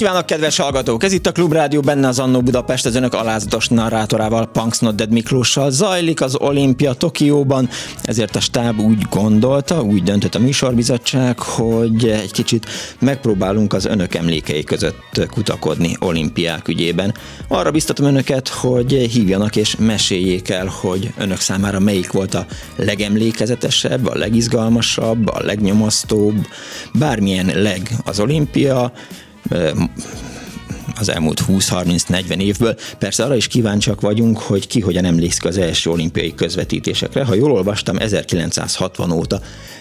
Kívánok, kedves hallgatók! Ez itt a Klubrádió, benne az Annó Budapest, az önök alázatos narrátorával, Punks Not Dead Miklóssal. Zajlik az olimpia Tokióban, ezért a stáb úgy gondolta, úgy döntött a műsorbizottság, hogy egy kicsit megpróbálunk az önök emlékei között kutakodni olimpiák ügyében. Arra biztatom önöket, hogy hívjanak és meséljék el, hogy önök számára melyik volt a legemlékezetesebb, a legizgalmasabb, a legnyomasztóbb, bármilyen leg az olimpia, az elmúlt 20-30-40 évből. Persze arra is kíváncsiak vagyunk, hogy ki hogyan emlékszik az első olimpiai közvetítésekre. Ha jól olvastam, 1960 óta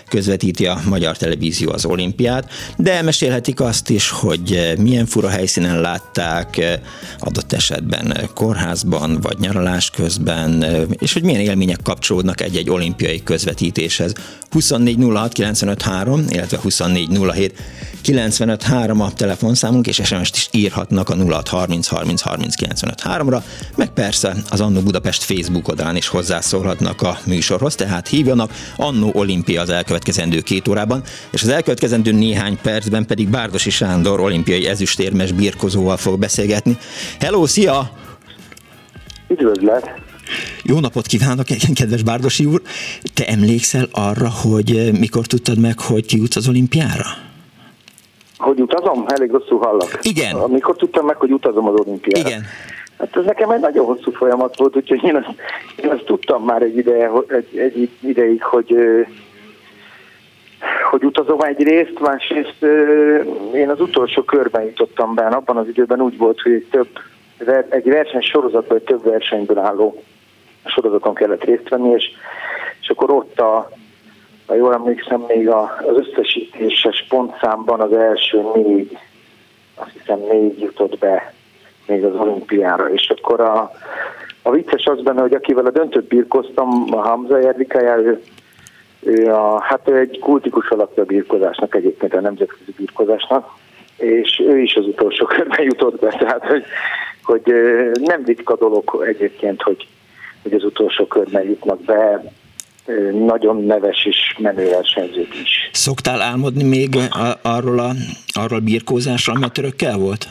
közvetíti a magyar televízió az olimpiát, de elmesélhetik azt is, hogy milyen fura helyszínen látták, adott esetben kórházban vagy nyaralás közben, és hogy milyen élmények kapcsolódnak egy-egy olimpiai közvetítéshez. 2406953, illetve 2407 953 a telefonszámunk, és SMS-t is írhatnak a 0630 30 30 953-ra, meg persze az Annó Budapest Facebook oldalán is hozzászólhatnak a műsorhoz, tehát hívjanak Annó Olimpia az elkövetkezendő két órában, és az elkövetkezendő néhány percben pedig Bárdosi Sándor olimpiai ezüstérmes birkozóval fog beszélgetni. Hello, szia! Üdvözlet! Jó napot kívánok, kedves Bárdosi úr! Te emlékszel arra, hogy mikor tudtad meg, hogy kijutsz az olimpiára? Hogy utazom? Elég rosszul hallak. Igen. Amikor tudtam meg, hogy utazom az olimpiára. Igen. Hát ez nekem egy nagyon hosszú folyamat volt, úgyhogy én azt, én azt tudtam már egy, ideje, egy, egy ideig, hogy hogy utazom egyrészt, másrészt én az utolsó körben jutottam be, abban az időben úgy volt, hogy egy több egy verseny sorozatban, egy több versenyből álló sorozaton kellett részt venni, és, és akkor ott a, ha jól emlékszem, még az összesítéses pontszámban az első négy, azt hiszem négy jutott be még az olimpiára, és akkor a, a vicces az benne, hogy akivel a döntőt birkoztam, a Hamza Erdikájá, a, hát ő egy kultikus alapja a birkozásnak, egyébként a nemzetközi birkozásnak, és ő is az utolsó körben jutott be, tehát hogy, hogy nem ritka dolog egyébként, hogy, hogy az utolsó körben jutnak be nagyon neves és menő versenyzők is. Szoktál álmodni még arról a, arról a birkózásról, amely törökkel volt?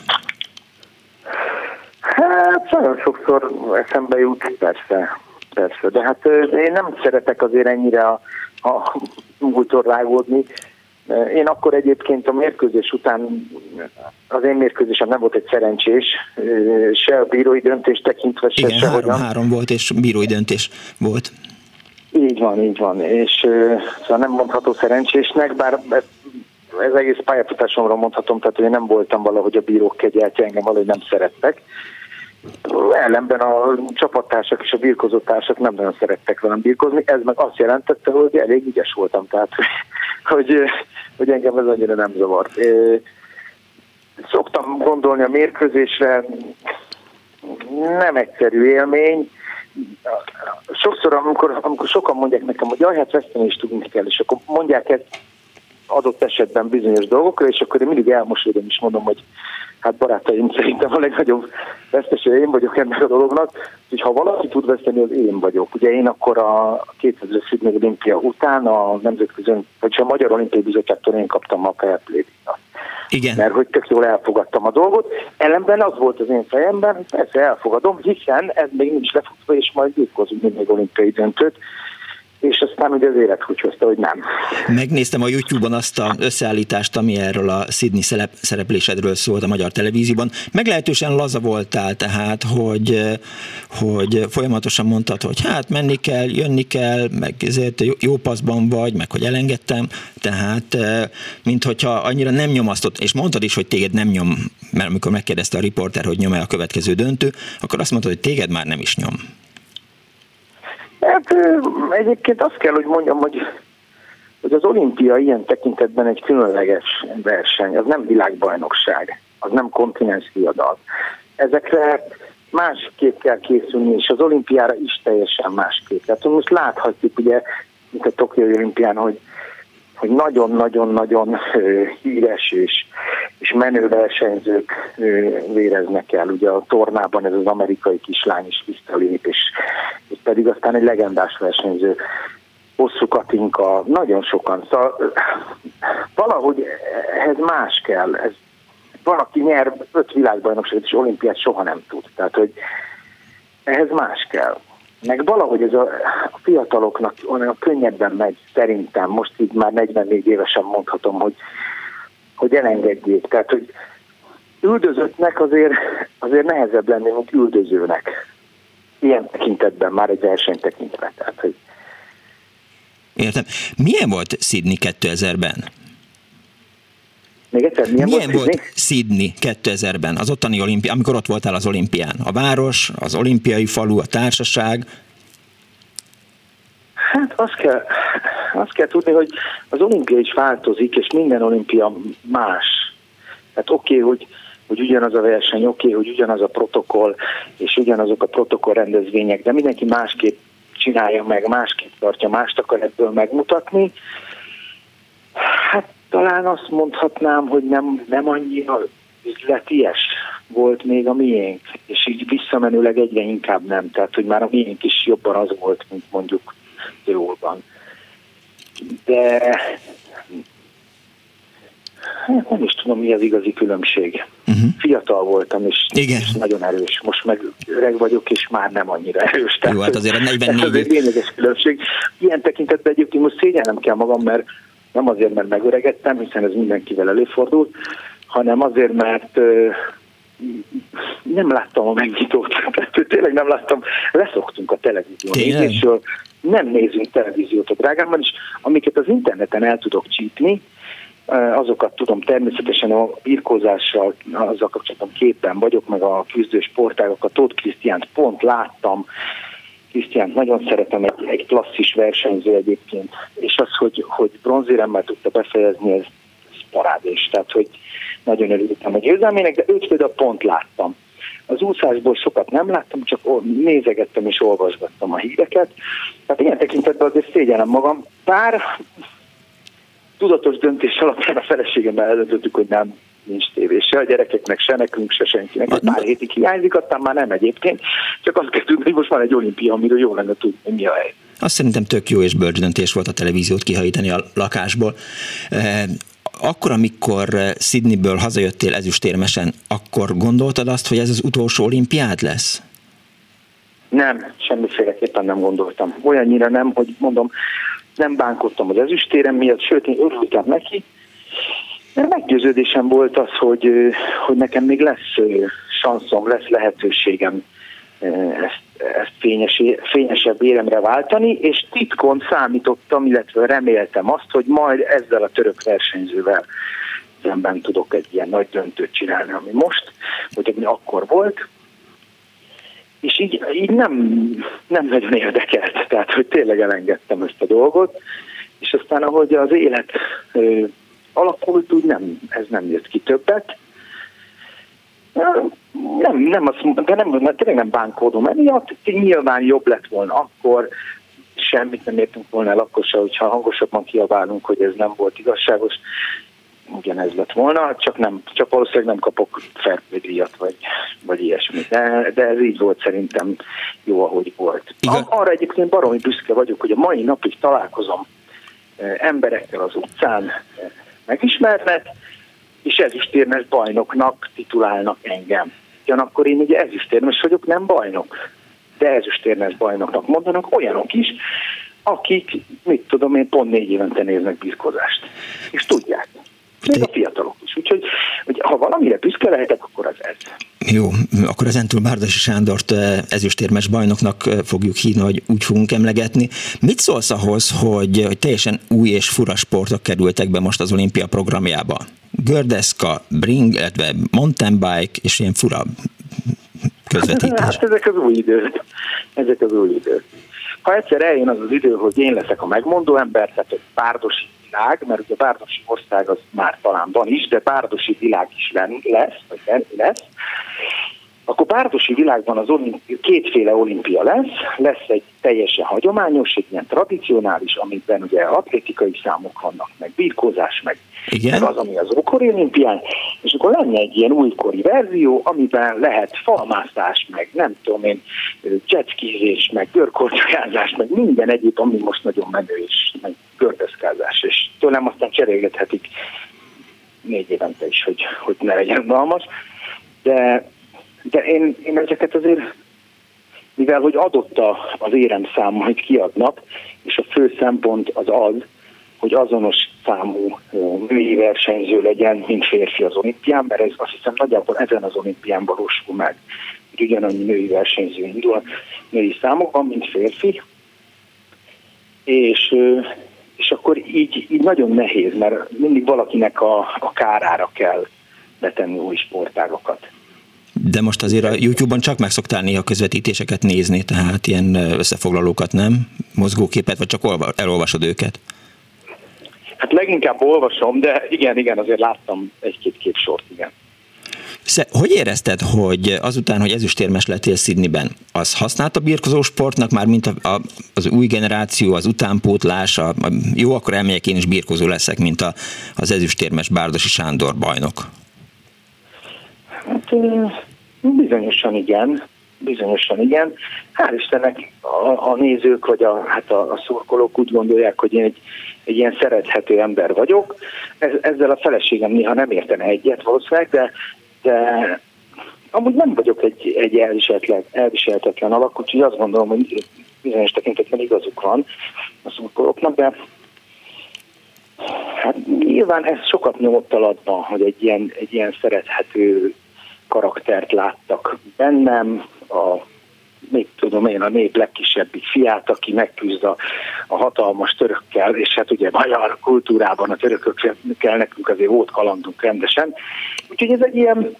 Hát nagyon sokszor eszembe jut, persze, persze. De hát én nem szeretek azért ennyire a, a múltor rágódni. Én akkor egyébként a mérkőzés után, az én mérkőzésem nem volt egy szerencsés, se a bírói döntés tekintve, se Igen, három, három volt, és bírói döntés volt. Így van, így van, és szóval nem mondható szerencsésnek, bár ez egész pályafutásomra mondhatom, tehát hogy nem voltam valahogy a bírók kegyeltje, engem valahogy nem szerettek. Ellenben a csapattársak és a birkozótársak nem nagyon szerettek velem birkozni, ez meg azt jelentette, hogy elég ügyes voltam, tehát hogy, hogy engem ez annyira nem zavart. Szoktam gondolni a mérkőzésre, nem egyszerű élmény, sokszor, amikor, amikor sokan mondják nekem, hogy jaj, hát veszteni is tudni kell, és akkor mondják ezt adott esetben bizonyos dolgokra, és akkor én mindig elmosodom és mondom, hogy hát barátaim szerintem a legnagyobb vesztese én vagyok ennek a dolognak, hogy ha valaki tud veszteni, az én vagyok. Ugye én akkor a 2000 Sydney olimpia után a nemzetközi, vagy a Magyar Olimpiai Bizottságtól én kaptam a Fair igen. Mert hogy tök jól elfogadtam a dolgot. Ellenben az volt az én fejemben, hogy persze elfogadom, hiszen ez még nincs lefutva, és majd gyilkozunk még olimpiai döntőt. És aztán ugye az élet úgy hozta, hogy nem. Megnéztem a YouTube-on azt a összeállítást, ami erről a Sydney szerep, szereplésedről szólt a magyar televízióban. Meglehetősen laza voltál, tehát, hogy, hogy folyamatosan mondtad, hogy hát menni kell, jönni kell, meg ezért jó paszban vagy, meg hogy elengedtem, tehát mint hogyha annyira nem nyomasztott, és mondtad is, hogy téged nem nyom, mert amikor megkérdezte a riporter, hogy nyom-e a következő döntő, akkor azt mondtad, hogy téged már nem is nyom. Hát egyébként azt kell, hogy mondjam, hogy, hogy az olimpia ilyen tekintetben egy különleges verseny, az nem világbajnokság, az nem kontinens diadal. Ezekre másképp kell készülni, és az olimpiára is teljesen másképp. Tehát most láthatjuk ugye, mint a Tokiai olimpián, hogy hogy nagyon-nagyon-nagyon híres és, és menő versenyzők véreznek el. Ugye a tornában ez az amerikai kislány is visszalép, és, és pedig aztán egy legendás versenyző. Hosszú Katinka, nagyon sokan. Szóval valahogy ehhez más kell. Ez, valaki nyer öt világbajnokságot és olimpiát soha nem tud. Tehát, hogy ehhez más kell meg valahogy ez a, a fiataloknak olyan könnyebben megy, szerintem, most így már 44 évesen mondhatom, hogy, hogy elengedjék. Tehát, hogy üldözöttnek azért, azért nehezebb lenni, mint üldözőnek. Ilyen tekintetben már egy verseny tekintve. Tehát, hogy Értem. Milyen volt Sydney 2000-ben? Még egyszer, milyen, milyen volt, volt Sydney 2000-ben, az ottani olimpia, amikor ott voltál az olimpián? A város, az olimpiai falu, a társaság? Hát azt kell, azt kell tudni, hogy az olimpia is változik, és minden olimpia más. Tehát oké, okay, hogy, hogy ugyanaz a verseny, oké, okay, hogy ugyanaz a protokoll, és ugyanazok a protokoll rendezvények, de mindenki másképp csinálja meg, másképp tartja, mást akar ebből megmutatni. Talán azt mondhatnám, hogy nem, nem annyira üzleties volt még a miénk, és így visszamenőleg egyre inkább nem. Tehát, hogy már a miénk is jobban az volt, mint mondjuk Tirolban. De hát nem is tudom, mi az igazi különbség. Uh-huh. Fiatal voltam, és, Igen. és nagyon erős. Most meg öreg vagyok, és már nem annyira erős. Tehát, Jó, hát azért a 44 ez egy lényeges különbség. Ilyen tekintetben egyébként most szégyellem kell magam, mert nem azért, mert megöregettem, hiszen ez mindenkivel előfordul, hanem azért, mert nem láttam a megnyitót. Tényleg nem láttam. Leszoktunk a televízió nézésről. Nem nézünk televíziót a drágámban, és amiket az interneten el tudok csípni, azokat tudom természetesen a birkózással, azzal kapcsolatban képen vagyok, meg a küzdő sportágokat, Tóth Krisztiánt pont láttam, Krisztiánt nagyon szeretem, egy, egy klasszis versenyző egyébként, és az, hogy, hogy bronzéremmel tudta befejezni, ez, ez parádés. Tehát, hogy nagyon örültem a győzelmének, de őt például pont láttam. Az úszásból sokat nem láttam, csak nézegettem és olvasgattam a híreket. Tehát ilyen tekintetben azért szégyellem magam. Bár tudatos döntés alapján a feleségemmel eldöntöttük, hogy nem nincs tévé, se a gyerekeknek, se nekünk, se senkinek. Egy pár hétig hiányzik, aztán már nem egyébként. Csak azt kell tudni, hogy most van egy olimpia, amiről jó lenne tudni, mi a hely. Azt szerintem tök jó és bölcs döntés volt a televíziót kihajítani a lakásból. Eh, akkor, amikor Sydneyből hazajöttél ezüstérmesen, akkor gondoltad azt, hogy ez az utolsó olimpiád lesz? Nem, semmiféleképpen nem gondoltam. Olyannyira nem, hogy mondom, nem bánkodtam az ezüstérem miatt, sőt, én örültem neki, meggyőződésem volt az, hogy, hogy nekem még lesz sanszom, lesz lehetőségem ezt, ezt fényes, fényesebb éremre váltani, és titkon számítottam, illetve reméltem azt, hogy majd ezzel a török versenyzővel szemben tudok egy ilyen nagy döntőt csinálni, ami most, vagy ami akkor volt, és így, így nem, nem nagyon érdekelt, tehát hogy tényleg elengedtem ezt a dolgot, és aztán ahogy az élet alakult, úgy nem, ez nem jött ki többet, nem, nem azt de nem, mert tényleg nem bánkódom emiatt, nyilván jobb lett volna akkor, semmit nem értünk volna el akkor se, hogyha hangosabban kiabálunk, hogy ez nem volt igazságos, ugyanez lett volna, csak, nem, csak valószínűleg nem kapok fertődíjat, vagy, vagy ilyesmit. De, de ez így volt szerintem jó, ahogy volt. Igen. Arra egyébként baromi büszke vagyok, hogy a mai napig találkozom emberekkel az utcán, megismernek, és ezüstérmes bajnoknak titulálnak engem. Ugyanakkor én ugye ezüstérmes vagyok, nem bajnok. De ezüstérmes bajnoknak mondanak olyanok is, akik, mit tudom én, pont négy évente néznek birkozást. És tudják. Még a fiatalok is. Úgyhogy hogy ha valamire büszke lehetek, akkor az ez. Jó, akkor ezentúl Bárdasi Sándort ezüstérmes bajnoknak fogjuk hívni, vagy úgy fogunk emlegetni. Mit szólsz ahhoz, hogy, hogy teljesen új és fura sportok kerültek be most az olimpia programjába? Gördeszka, bring, illetve mountain bike, és ilyen fura közvetítés. Hát ezek az új idők. Ezek az új idők. Ha egyszer eljön az az idő, hogy én leszek a megmondó ember, tehát egy párdosi világ, mert ugye Bárdosi ország az már talán van is, de Bárdosi világ is lesz, vagy lesz, akkor Bárdosi világban az olimpia, kétféle olimpia lesz, lesz egy teljesen hagyományos, egy ilyen tradicionális, amiben ugye atlétikai számok vannak, meg birkózás, meg, Igen? meg az, ami az ókori olimpián, és akkor lenne egy ilyen újkori verzió, amiben lehet falmászás, meg nem tudom én, jetskizés, meg görkortyájázás, meg minden egyéb, ami most nagyon menő, és meg gördeszkázás, és tőlem aztán cserélgethetik négy évente is, hogy, hogy ne legyen unalmas. De, de én, én ezeket azért, mivel hogy adott a, az éremszám, hogy kiadnak, és a fő szempont az az, hogy azonos számú női versenyző legyen, mint férfi az olimpián, mert ez azt hiszem nagyjából ezen az olimpián valósul meg, hogy ugyanannyi női versenyző indul női számokban, mint férfi, és és akkor így, így nagyon nehéz, mert mindig valakinek a, a kárára kell betenni új sportágokat. De most azért a YouTube-on csak meg szoktál néha közvetítéseket nézni, tehát ilyen összefoglalókat nem? Mozgóképet, vagy csak elolvasod őket? Hát leginkább olvasom, de igen, igen, azért láttam egy-két kép sort, igen. Hogy érezted, hogy azután, hogy ezüstérmes lettél Sydneyben, az használt a birkozó sportnak már, mint a, a, az új generáció, az utánpótlás, a, a, jó, akkor elmegyek én is birkozó leszek, mint a, az ezüstérmes Bárdosi Sándor bajnok? Hát bizonyosan igen, bizonyosan igen. Hál' Istennek a, a nézők, vagy a, hát a, a szurkolók úgy gondolják, hogy én egy, egy ilyen szerethető ember vagyok. Ez, ezzel a feleségem néha nem értene egyet valószínűleg, de, de amúgy nem vagyok egy, egy elviselhetetlen, elviselhetetlen alak, úgyhogy azt gondolom, hogy bizonyos tekintetben igazuk van a szurkolóknak, de hát nyilván ez sokat nyomott alatban, hogy egy ilyen, egy ilyen szerethető karaktert láttak bennem, a még tudom én, a nép legkisebbik fiát, aki megküzd a, a hatalmas törökkel, és hát ugye magyar kultúrában a törökökkel nekünk azért volt kalandunk rendesen. Úgyhogy ez egy ilyen,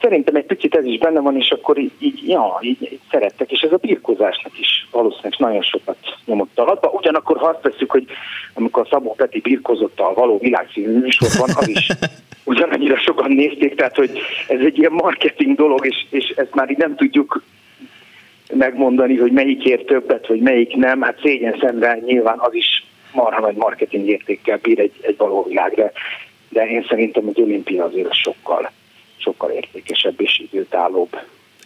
szerintem egy picit ez is benne van, és akkor így, így ja, így, így szerettek, és ez a birkózásnak is valószínűleg nagyon sokat nyomott alatba. Ugyanakkor ha azt veszük, hogy amikor Szabó Peti birkozott a való világszínű műsorban, az is ugyanannyira sokan nézték, tehát hogy ez egy ilyen marketing dolog, és, és ezt már így nem tudjuk megmondani, hogy melyikért többet, vagy melyik nem. Hát szégyen szemben nyilván az is marha nagy marketing értékkel bír egy, egy való világ, de, de én szerintem az olimpia azért sokkal, sokkal értékesebb és időtállóbb.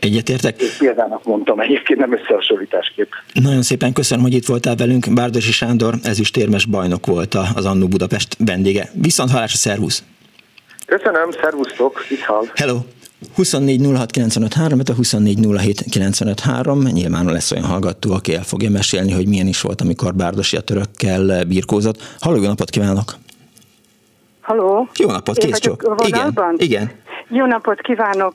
Egyetértek. Én példának mondtam, egyébként nem összehasonlításképp. Nagyon szépen köszönöm, hogy itt voltál velünk. Bárdosi Sándor ezüstérmes bajnok volt az Annó Budapest vendége. Viszont hallásra, szervusz! Köszönöm, szervusztok, viszont. Hello! 24 06 953, a 24 07 953. Nyilván lesz olyan hallgató, aki el fogja mesélni, hogy milyen is volt, amikor Bárdosi a törökkel birkózott. Halló, jó napot kívánok! Halló! Jó napot, kész! Igen, igen. Jó napot kívánok!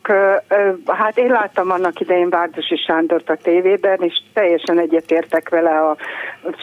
Hát én láttam annak idején Várdosi Sándort a tévében, és teljesen egyetértek vele a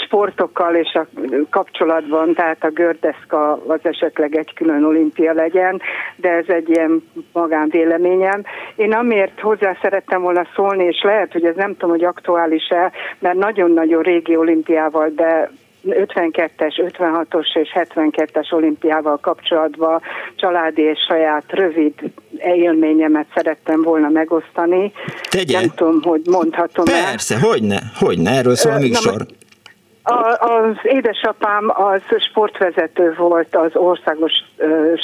sportokkal és a kapcsolatban, tehát a gördeszka az esetleg egy külön olimpia legyen, de ez egy ilyen magánvéleményem. Én amiért hozzá szerettem volna szólni, és lehet, hogy ez nem tudom, hogy aktuális-e, mert nagyon-nagyon régi olimpiával, de 52-es, 56-os és 72-es olimpiával kapcsolatban családi és saját rövid élményemet szerettem volna megosztani. Tegye. Nem tudom, hogy mondhatom Persze, hogy hogyne, hogyne, erről szól a műsor. A, az édesapám az sportvezető volt az Országos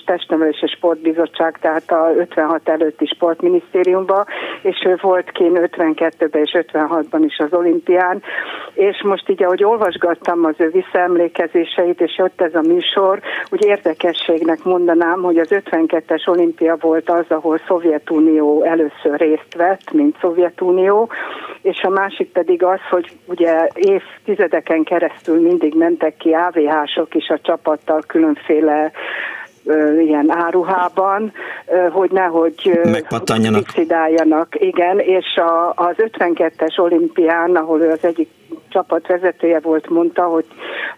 Testnevelés és Sportbizottság, tehát a 56 előtti sportminisztériumban, és ő volt kén 52-ben és 56-ban is az olimpián, és most így, ahogy olvasgattam az ő visszaemlékezéseit, és jött ez a műsor, úgy érdekességnek mondanám, hogy az 52-es olimpia volt az, ahol Szovjetunió először részt vett, mint Szovjetunió, és a másik pedig az, hogy ugye évtizedeken keresztül mindig mentek ki AVH-sok is a csapattal különféle ilyen áruhában, hogy nehogy megpattanjanak. Igen, és a, az 52-es olimpián, ahol ő az egyik csapat vezetője volt, mondta, hogy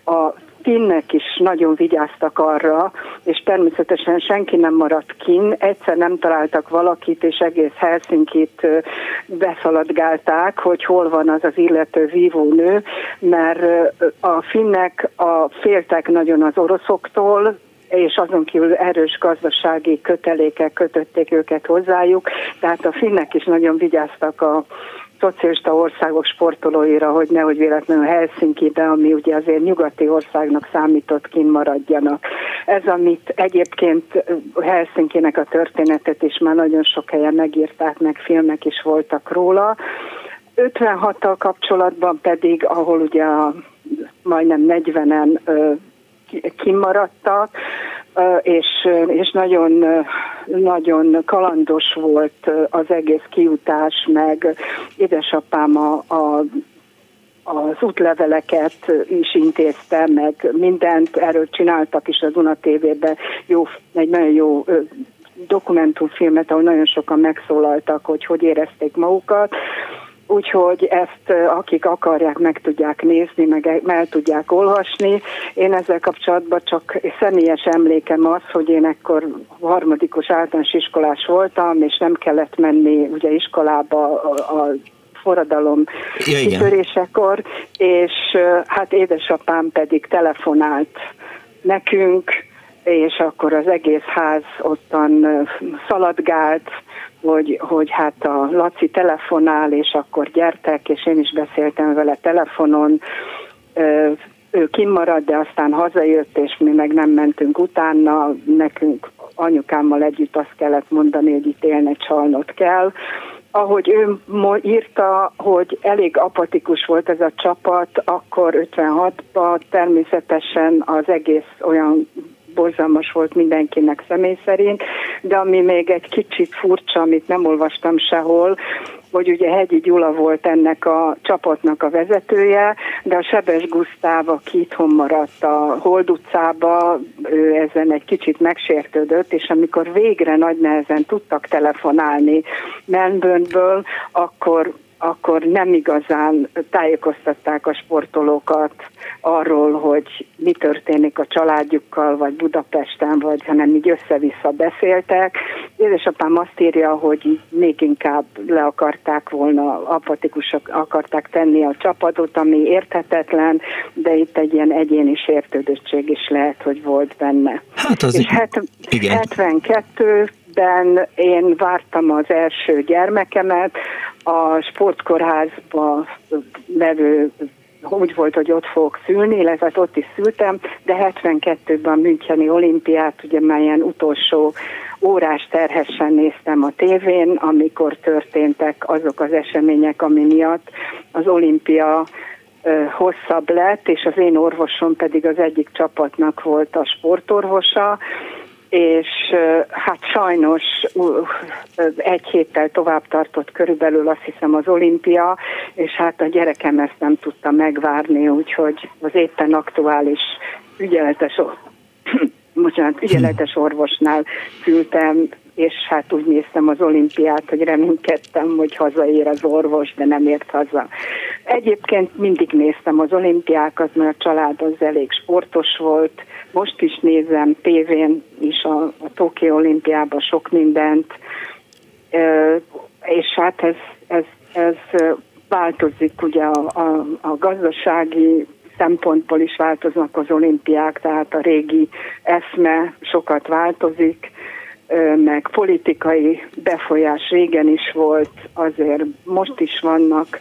a finnek is nagyon vigyáztak arra, és természetesen senki nem maradt kin, egyszer nem találtak valakit, és egész Helsinkit beszaladgálták, hogy hol van az az illető vívónő, mert a finnek a féltek nagyon az oroszoktól, és azon kívül erős gazdasági kötelékek kötötték őket hozzájuk, tehát a finnek is nagyon vigyáztak a szocialista országok sportolóira, hogy nehogy véletlenül Helsinki-be, ami ugye azért nyugati országnak számított, kint maradjanak. Ez, amit egyébként Helsinki-nek a történetet is már nagyon sok helyen megírták, meg filmek is voltak róla. 56-tal kapcsolatban pedig, ahol ugye a majdnem 40-en kimaradtak, és, és nagyon, nagyon kalandos volt az egész kiutás, meg édesapám a, a az útleveleket is intézte, meg mindent erről csináltak is a Duna TV-be, jó, egy nagyon jó dokumentumfilmet, ahol nagyon sokan megszólaltak, hogy hogy érezték magukat. Úgyhogy ezt akik akarják, meg tudják nézni, meg el tudják olvasni. Én ezzel kapcsolatban csak személyes emlékem az, hogy én ekkor harmadikos általános iskolás voltam, és nem kellett menni ugye iskolába a, a forradalom ja, kitörésekor, és hát édesapám pedig telefonált nekünk, és akkor az egész ház ottan szaladgált, hogy, hogy hát a Laci telefonál, és akkor gyertek, és én is beszéltem vele telefonon, ő kimarad, de aztán hazajött, és mi meg nem mentünk utána, nekünk anyukámmal együtt azt kellett mondani, hogy itt élne csalnot kell. Ahogy ő írta, hogy elég apatikus volt ez a csapat, akkor 56-ban természetesen az egész olyan borzalmas volt mindenkinek személy szerint, de ami még egy kicsit furcsa, amit nem olvastam sehol, hogy ugye Hegyi Gyula volt ennek a csapatnak a vezetője, de a Sebes Gusztáv, aki itthon maradt a Hold utcába, ő ezen egy kicsit megsértődött, és amikor végre nagy nehezen tudtak telefonálni Melbourneből, akkor akkor nem igazán tájékoztatták a sportolókat arról, hogy mi történik a családjukkal, vagy Budapesten, vagy hanem így össze-vissza beszéltek. Édesapám azt írja, hogy még inkább le akarták volna, apatikusak akarták tenni a csapatot, ami érthetetlen, de itt egy ilyen egyéni sértődöttség is lehet, hogy volt benne. Hát az És het, igen. 72 ben én vártam az első gyermekemet, a sportkórházba levő úgy volt, hogy ott fogok szülni, illetve ott is szültem, de 72-ben a Müncheni olimpiát, ugye melyen utolsó órás terhesen néztem a tévén, amikor történtek azok az események, ami miatt az olimpia hosszabb lett, és az én orvosom pedig az egyik csapatnak volt a sportorvosa, és hát sajnos egy héttel tovább tartott körülbelül azt hiszem az olimpia, és hát a gyerekem ezt nem tudta megvárni, úgyhogy az éppen aktuális ügyeletes, bocsánat, ügyeletes orvosnál küldtem, és hát úgy néztem az olimpiát, hogy reménykedtem, hogy hazaér az orvos, de nem ért haza. Egyébként mindig néztem az olimpiákat, mert a család az elég sportos volt, most is nézem tévén is a, a Tokió olimpiában sok mindent, és hát ez, ez, ez változik, ugye a, a, a gazdasági szempontból is változnak az olimpiák, tehát a régi eszme sokat változik, meg politikai befolyás régen is volt, azért most is vannak,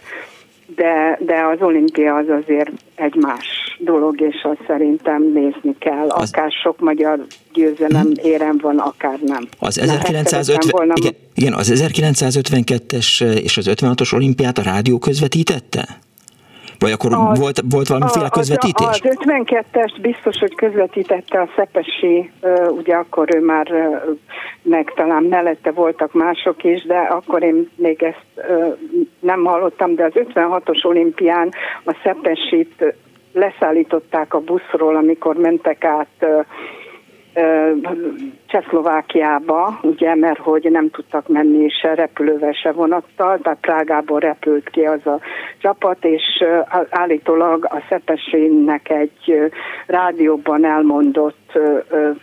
de, de az olimpia az azért egy más dolog, és azt szerintem nézni kell. Akár sok magyar győzelem érem van, akár nem. Az 1950, volna... igen, igen, az 1952-es és az 56-os olimpiát a rádió közvetítette? Vagy akkor a, volt, volt valamiféle közvetítés? Az, az 52-es biztos, hogy közvetítette a Szepesi, ugye akkor ő már, meg talán mellette voltak mások is, de akkor én még ezt nem hallottam, de az 56-os olimpián a Szepesit leszállították a buszról, amikor mentek át Csehszlovákiába, ugye, mert hogy nem tudtak menni se repülővel, se vonattal, tehát Prágából repült ki az a csapat, és állítólag a Szepesénnek egy rádióban elmondott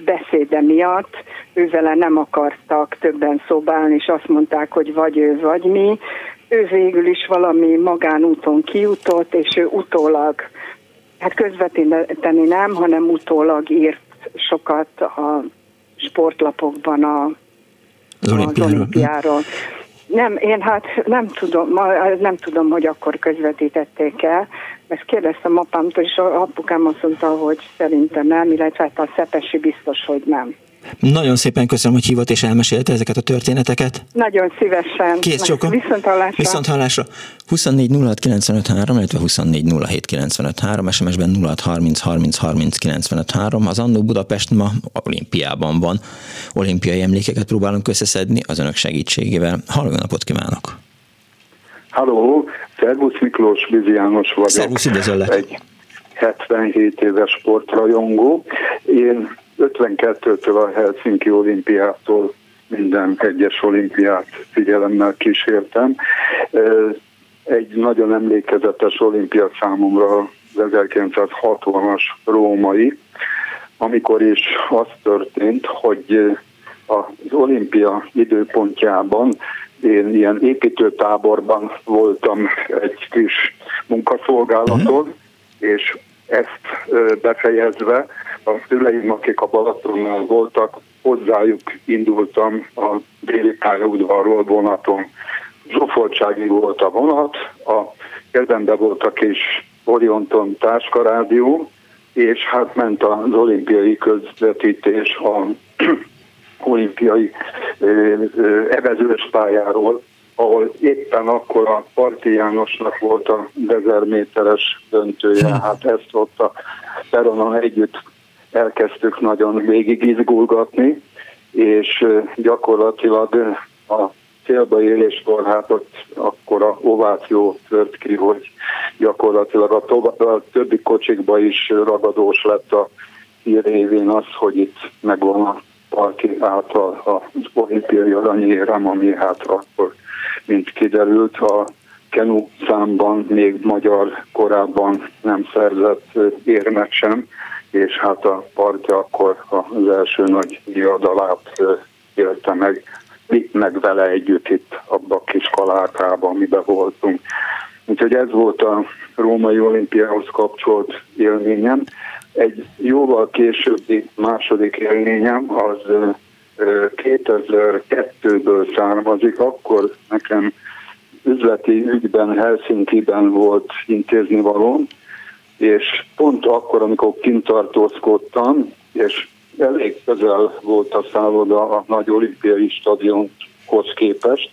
beszéde miatt ővele nem akartak többen szobálni, és azt mondták, hogy vagy ő, vagy mi. Ő végül is valami magánúton kijutott, és ő utólag, hát közvetíteni nem, hanem utólag írt sokat a sportlapokban a, az, az olimpiáról. Nem, én hát nem tudom, nem tudom, hogy akkor közvetítették el. Ezt kérdeztem apámtól, és apukám azt mondta, hogy szerintem nem, illetve hát a Szepesi biztos, hogy nem. Nagyon szépen köszönöm, hogy hívott és elmesélte ezeket a történeteket. Nagyon szívesen. Kész sokan. Viszont hallásra. Viszont hallásra. 24 illetve 24 SMS-ben 06 30 30 30 Az Annó Budapest ma olimpiában van. Olimpiai emlékeket próbálunk összeszedni az önök segítségével. Halló napot kívánok! Halló, Szervusz Miklós, Bizi János vagyok. Szervusz, üdvözöllek. Egy 77 éves sportrajongó. Én 52-től a Helsinki olimpiától minden egyes olimpiát figyelemmel kísértem. Egy nagyon emlékezetes olimpia számomra az 1960-as római, amikor is az történt, hogy az olimpia időpontjában én ilyen építőtáborban voltam egy kis munkaszolgálaton, uh-huh. és ezt befejezve a szüleim, akik a Balatonnál voltak, hozzájuk indultam a déli pályaudvarról vonaton. Zsúfoltságig volt a vonat, a kezembe volt a kis Orionton táskarádió, és hát ment az olimpiai közvetítés a olimpiai evezős pályáról, ahol éppen akkor a Parti Jánosnak volt a 1000 méteres döntője, hát ezt ott a peronon együtt elkezdtük nagyon végig izgulgatni, és gyakorlatilag a célba éléskor hát ott akkor a ováció tört ki, hogy gyakorlatilag a, tovább, a többi kocsikba is ragadós lett a hír révén az, hogy itt megvan a parki által az olimpiai aranyérem, ami hát akkor, mint kiderült, a Kenu számban még magyar korábban nem szerzett érmet sem, és hát a partja akkor az első nagy diadalát élte meg, meg vele együtt itt abban a kis kalárkában, amiben voltunk. Úgyhogy ez volt a római olimpiához kapcsolt élményem. Egy jóval későbbi második élményem az 2002-ből származik, akkor nekem üzleti ügyben Helsinki-ben volt intézni való, és pont akkor, amikor kint tartózkodtam, és elég közel volt a szálloda a nagy olimpiai stadionhoz képest,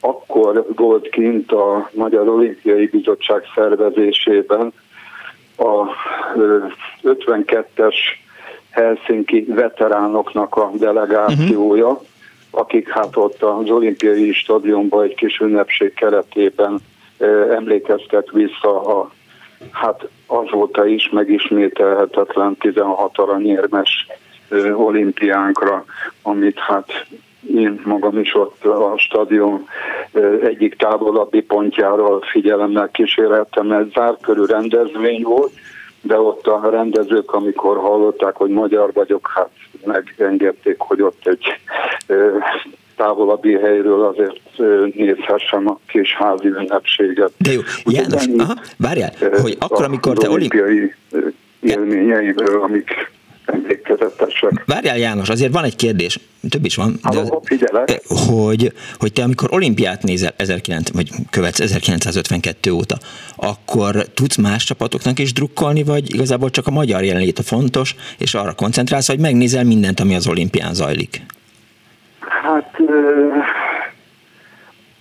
akkor volt kint a Magyar Olimpiai Bizottság szervezésében a 52-es Helsinki veteránoknak a delegációja, uh-huh. akik hát ott az olimpiai stadionban egy kis ünnepség keretében emlékeztek vissza a hát azóta is megismételhetetlen 16 aranyérmes olimpiánkra, amit hát én magam is ott a stadion egyik távolabbi pontjáról figyelemmel kísérlettem, ez zárkörű rendezvény volt, de ott a rendezők, amikor hallották, hogy magyar vagyok, hát megengedték, hogy ott egy távolabbi helyről azért nézhessem a kis házi ünnepséget. De jó, János, aha, várjál, hogy akkor, amikor te olimpiai élményeimről, amik emlékezetesek. Várjál János, azért van egy kérdés, több is van. De Halló, figyelek. Hogy, hogy te amikor olimpiát nézel 19, vagy követsz 1952 óta, akkor tudsz más csapatoknak is drukkolni, vagy igazából csak a magyar jelenlét a fontos, és arra koncentrálsz, hogy megnézel mindent, ami az olimpián zajlik? Hát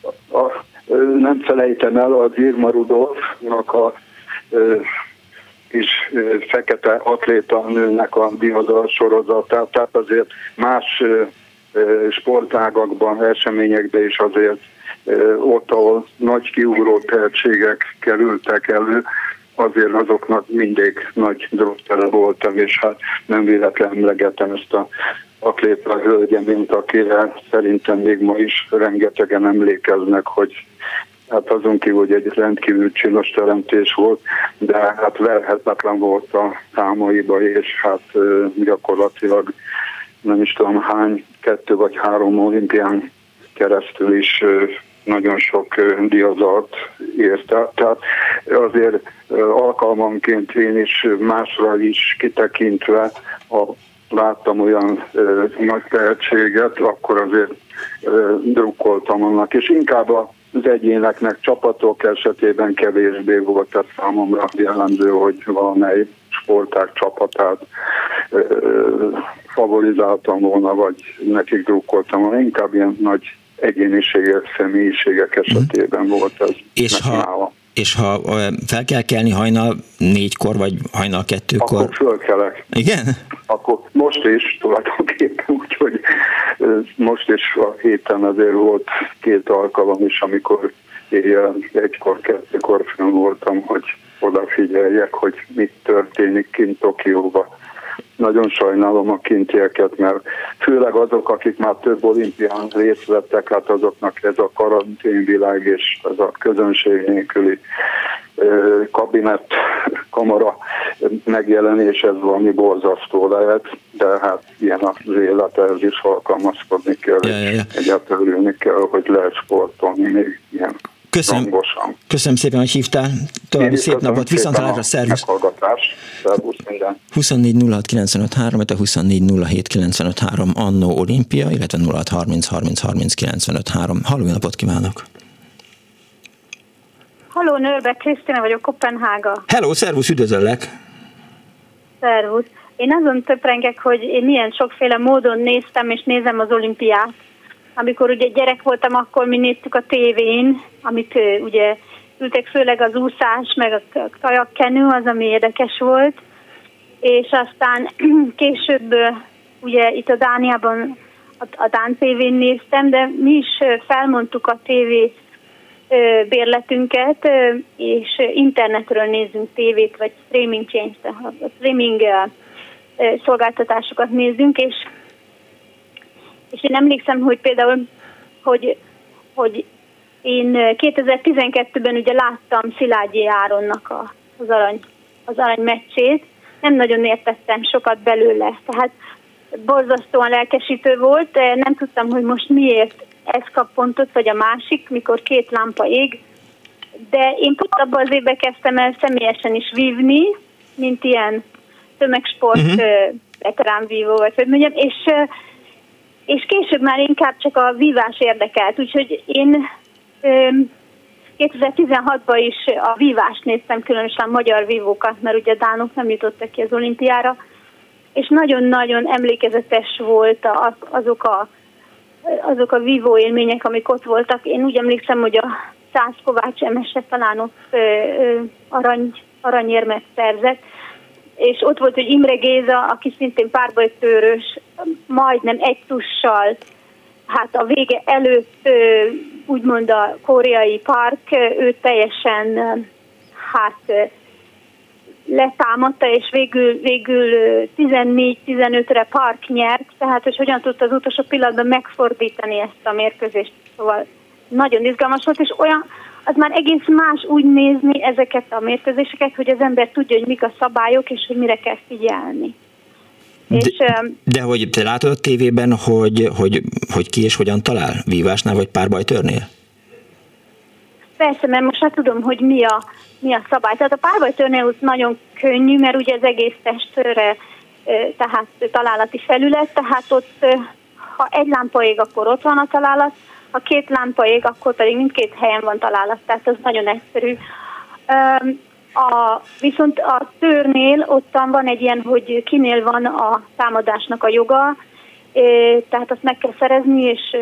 a, a, nem felejtem el az Irma Rudolfnak a kis fekete atléta nőnek a diadal sorozatát, tehát azért más sportágakban, eseményekben is azért ott, ahol nagy kiugró tehetségek kerültek elő, azért azoknak mindig nagy drogtere voltam, és hát nem véletlen emlegetem ezt a atléta hölgye, mint akire szerintem még ma is rengetegen emlékeznek, hogy hát azon kívül, hogy egy rendkívül csinos teremtés volt, de hát verhetetlen volt a számaiba, és hát gyakorlatilag nem is tudom hány, kettő vagy három olimpián keresztül is nagyon sok diazart érte. Tehát azért alkalmanként én is másra is kitekintve, ha láttam olyan nagy tehetséget, akkor azért drukkoltam annak, és inkább az egyéneknek csapatok esetében kevésbé volt ez számomra jellemző, hogy valamely sporták csapatát favorizáltam volna, vagy nekik drukkoltam volna. Inkább ilyen nagy egyéniségek, személyiségek esetében volt ez. És ha, nála. És ha fel kell kelni hajnal négykor, vagy hajnal kettőkor? Akkor fölkelek. Igen? Akkor most is tulajdonképpen, úgyhogy most is a héten azért volt két alkalom is, amikor éjjel egykor, kettőkor fönn voltam, hogy odafigyeljek, hogy mit történik kint Tokióban nagyon sajnálom a kintieket, mert főleg azok, akik már több olimpián részt vettek, hát azoknak ez a karanténvilág és ez a közönség nélküli kabinet kamara megjelenés, ez valami borzasztó lehet, de hát ilyen az élet, ez is alkalmazkodni kell, ja, ja, ja. egyáltalán kell, hogy lehet sportolni még ilyen Köszönöm, hangosan. köszönöm szépen, hogy hívtál. További szép napot, viszont a szervusz. Szervusz minden. 24 06 95 3, 24 07 95 3, Annó Olimpia, illetve 06 30 30 30 95 3. Halló, napot kívánok! Halló, Nőrbe Krisztina vagyok, Kopenhága. Hello, szervusz, üdvözöllek! Szervusz! Én azon töprengek, hogy én milyen sokféle módon néztem és nézem az olimpiát amikor ugye gyerek voltam, akkor mi néztük a tévén, amit ugye ültek főleg az úszás, meg a kajakkenő, az, ami érdekes volt, és aztán később ugye itt a Dániában a, Dán tévén néztem, de mi is felmondtuk a tévé bérletünket, és internetről nézzünk tévét, vagy streaming change, a streaming szolgáltatásokat nézzünk, és és én emlékszem, hogy például, hogy, hogy én 2012-ben ugye láttam Szilágyi Áronnak a, az, arany, az arany meccsét, nem nagyon értettem sokat belőle, tehát borzasztóan lelkesítő volt, nem tudtam, hogy most miért ez kap pontot, vagy a másik, mikor két lámpa ég, de én pont abban az évben kezdtem el személyesen is vívni, mint ilyen tömegsport uh-huh. veteránvívó, vagy hogy mondjam, és és később már inkább csak a vívás érdekelt, úgyhogy én 2016-ban is a vívást néztem, különösen magyar vívókat, mert ugye a dánok nem jutottak ki az olimpiára, és nagyon-nagyon emlékezetes volt az, azok a azok a vívó élmények, amik ott voltak. Én úgy emlékszem, hogy a Szász Kovács Emese talán ott arany, aranyérmet szerzett, és ott volt, hogy Imre Géza, aki szintén párbajtőrös, majdnem egy tussal, hát a vége előtt úgymond a koreai park, ő teljesen hát letámadta, és végül, végül 14-15-re park nyert, tehát hogy hogyan tudta az utolsó pillanatban megfordítani ezt a mérkőzést. Szóval nagyon izgalmas volt, és olyan, az már egész más úgy nézni ezeket a mérkőzéseket, hogy az ember tudja, hogy mik a szabályok, és hogy mire kell figyelni. De, és, de hogy te látod a tévében, hogy, hogy, hogy ki és hogyan talál vívásnál vagy párbajtörnél? Persze, mert most már tudom, hogy mi a, mi a szabály. Tehát a párbajtörnél nagyon könnyű, mert ugye az egész testre tehát találati felület, tehát ott ha egy lámpa ég, akkor ott van a találat, ha két lámpa ég, akkor pedig mindkét helyen van találat, tehát az nagyon egyszerű. A, viszont a törnél ottan van egy ilyen, hogy kinél van a támadásnak a joga, tehát azt meg kell szerezni, és,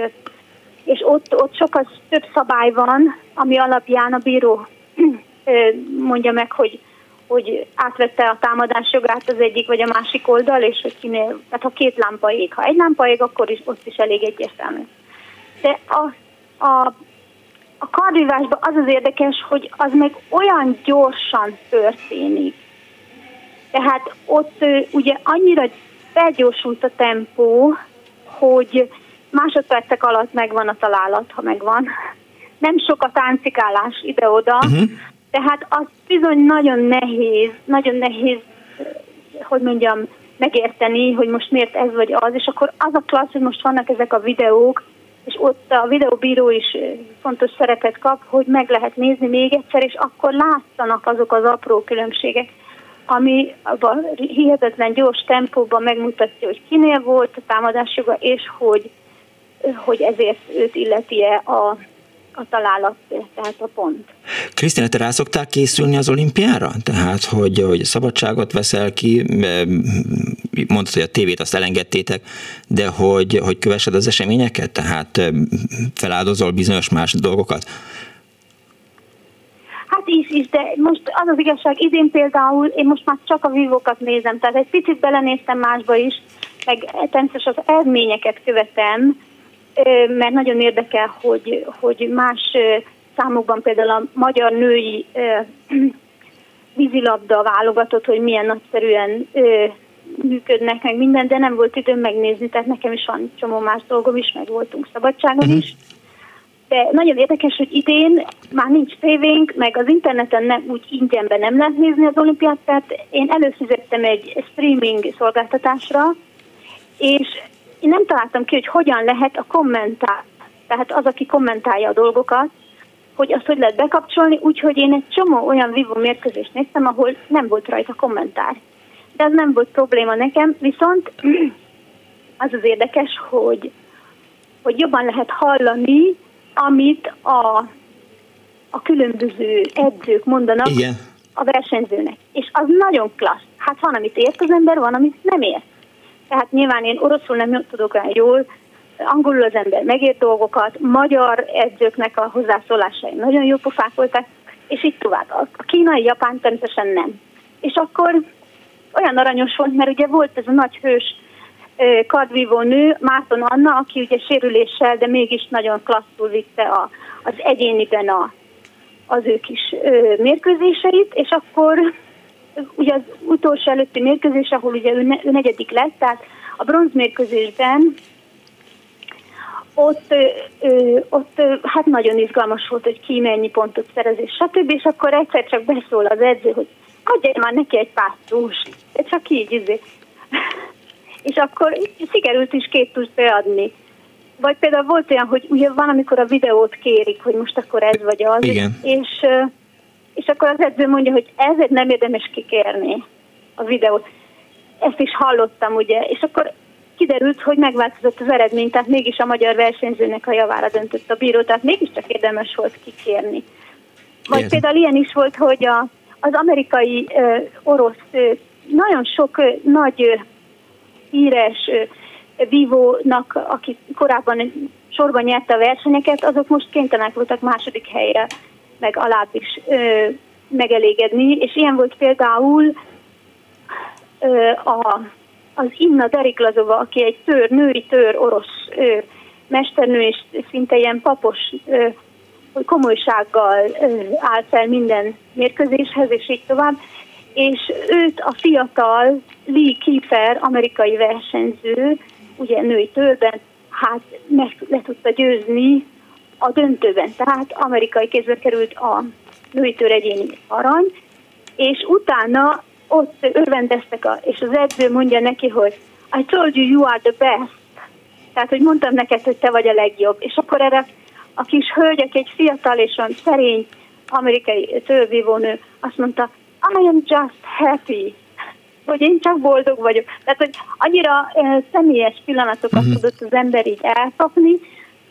és ott, ott sokkal több szabály van, ami alapján a bíró mondja meg, hogy, hogy átvette a támadás jogát az egyik vagy a másik oldal, és hogy kinél, tehát ha két lámpa ég, ha egy lámpa ég, akkor is ott is elég egyértelmű. De a, a a kardvívásban az az érdekes, hogy az meg olyan gyorsan történik. Tehát ott ugye annyira felgyorsult a tempó, hogy másodpercek alatt megvan a találat, ha megvan. Nem sok a táncikálás ide-oda, uh-huh. tehát az bizony nagyon nehéz, nagyon nehéz, hogy mondjam, megérteni, hogy most miért ez vagy az, és akkor az a klassz, hogy most vannak ezek a videók, és ott a videóbíró is fontos szerepet kap, hogy meg lehet nézni még egyszer, és akkor látszanak azok az apró különbségek, ami a hihetetlen gyors tempóban megmutatja, hogy kinél volt a támadásjoga, és hogy, hogy ezért őt illeti-e a a találat, tehát a pont. Krisztina, te rá szoktál készülni az olimpiára? Tehát, hogy, hogy szabadságot veszel ki, mondtad, hogy a tévét azt elengedtétek, de hogy, hogy kövessed az eseményeket? Tehát feláldozol bizonyos más dolgokat? Hát is, is, de most az az igazság, idén például én most már csak a vívókat nézem, tehát egy picit belenéztem másba is, meg természetesen az eredményeket követem, mert nagyon érdekel, hogy, hogy más számokban például a magyar női vízilabda válogatott, hogy milyen nagyszerűen működnek, meg minden, de nem volt időm megnézni, tehát nekem is van csomó más dolgom is, meg voltunk szabadságon uh-huh. is. De nagyon érdekes, hogy idén már nincs tévénk, meg az interneten nem, úgy ingyenben nem lehet nézni az olimpiát, tehát én előfizettem egy streaming szolgáltatásra, és én nem találtam ki, hogy hogyan lehet a kommentár, tehát az, aki kommentálja a dolgokat, hogy azt hogy lehet bekapcsolni, úgyhogy én egy csomó olyan vívó mérkőzést néztem, ahol nem volt rajta kommentár. De ez nem volt probléma nekem, viszont az az érdekes, hogy, hogy jobban lehet hallani, amit a, a különböző edzők mondanak Igen. a versenyzőnek. És az nagyon klassz. Hát van, amit ért az ember, van, amit nem ért. Tehát nyilván én oroszul nem tudok olyan jól, angolul az ember megért dolgokat, magyar edzőknek a hozzászólásai nagyon jó pofák voltak, és így tovább. A kínai, japán természetesen nem. És akkor olyan aranyos volt, mert ugye volt ez a nagy hős kardvívó nő, Márton Anna, aki ugye sérüléssel, de mégis nagyon klasszul vitte a, az egyéniben a, az ő kis ö, mérkőzéseit, és akkor ugye az utolsó előtti mérkőzés, ahol ugye ő, ne, ő negyedik lett, tehát a bronz mérkőzésben ott, ö, ott hát nagyon izgalmas volt, hogy ki mennyi pontot szerez, és stb. És akkor egyszer csak beszól az edző, hogy adjál már neki egy pásztós, csak így izé. és akkor sikerült is két tus beadni. Vagy például volt olyan, hogy ugye van, amikor a videót kérik, hogy most akkor ez vagy az, Igen. és és akkor az edző mondja, hogy ezért nem érdemes kikérni a videót. Ezt is hallottam, ugye, és akkor kiderült, hogy megváltozott az eredmény, tehát mégis a magyar versenyzőnek a javára döntött a bíró, tehát mégiscsak érdemes volt kikérni. Vagy például ilyen is volt, hogy a, az amerikai uh, orosz uh, nagyon sok uh, nagy uh, híres uh, vívónak, aki korábban sorban nyerte a versenyeket, azok most kénytelenek voltak második helyre meg alább is ö, megelégedni, és ilyen volt például ö, a, az Inna Deriklazova, aki egy tör, női tör orosz ö, mesternő, és szinte ilyen papos ö, komolysággal ö, áll fel minden mérkőzéshez, és így tovább. És őt a fiatal Lee Kiefer, amerikai versenyző, ugye női törben, hát meg le tudta győzni a döntőben. Tehát amerikai kézbe került a női egyéni arany, és utána ott örvendeztek, a, és az edző mondja neki, hogy I told you you are the best. Tehát, hogy mondtam neked, hogy te vagy a legjobb. És akkor erre a kis hölgy, aki egy fiatal és olyan szerény amerikai tővívónő, azt mondta, I am just happy. Hogy én csak boldog vagyok. Tehát, hogy annyira uh, személyes pillanatokat uh-huh. tudott az ember így elkapni,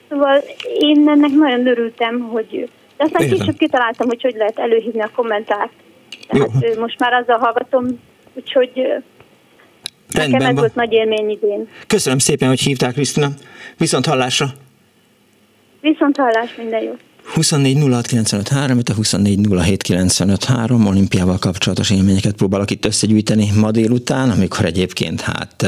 Szóval én ennek nagyon örültem, hogy de aztán Értem. később kitaláltam, hogy hogy lehet előhívni a kommentárt. Tehát Jó. most már azzal hallgatom, úgyhogy Rendben nekem ez volt nagy élmény idén. Köszönöm szépen, hogy hívták, Krisztina. Viszont hallásra! Viszont hallás, minden jó. 24 06 a 24 olimpiával kapcsolatos élményeket próbálok itt összegyűjteni ma délután, amikor egyébként hát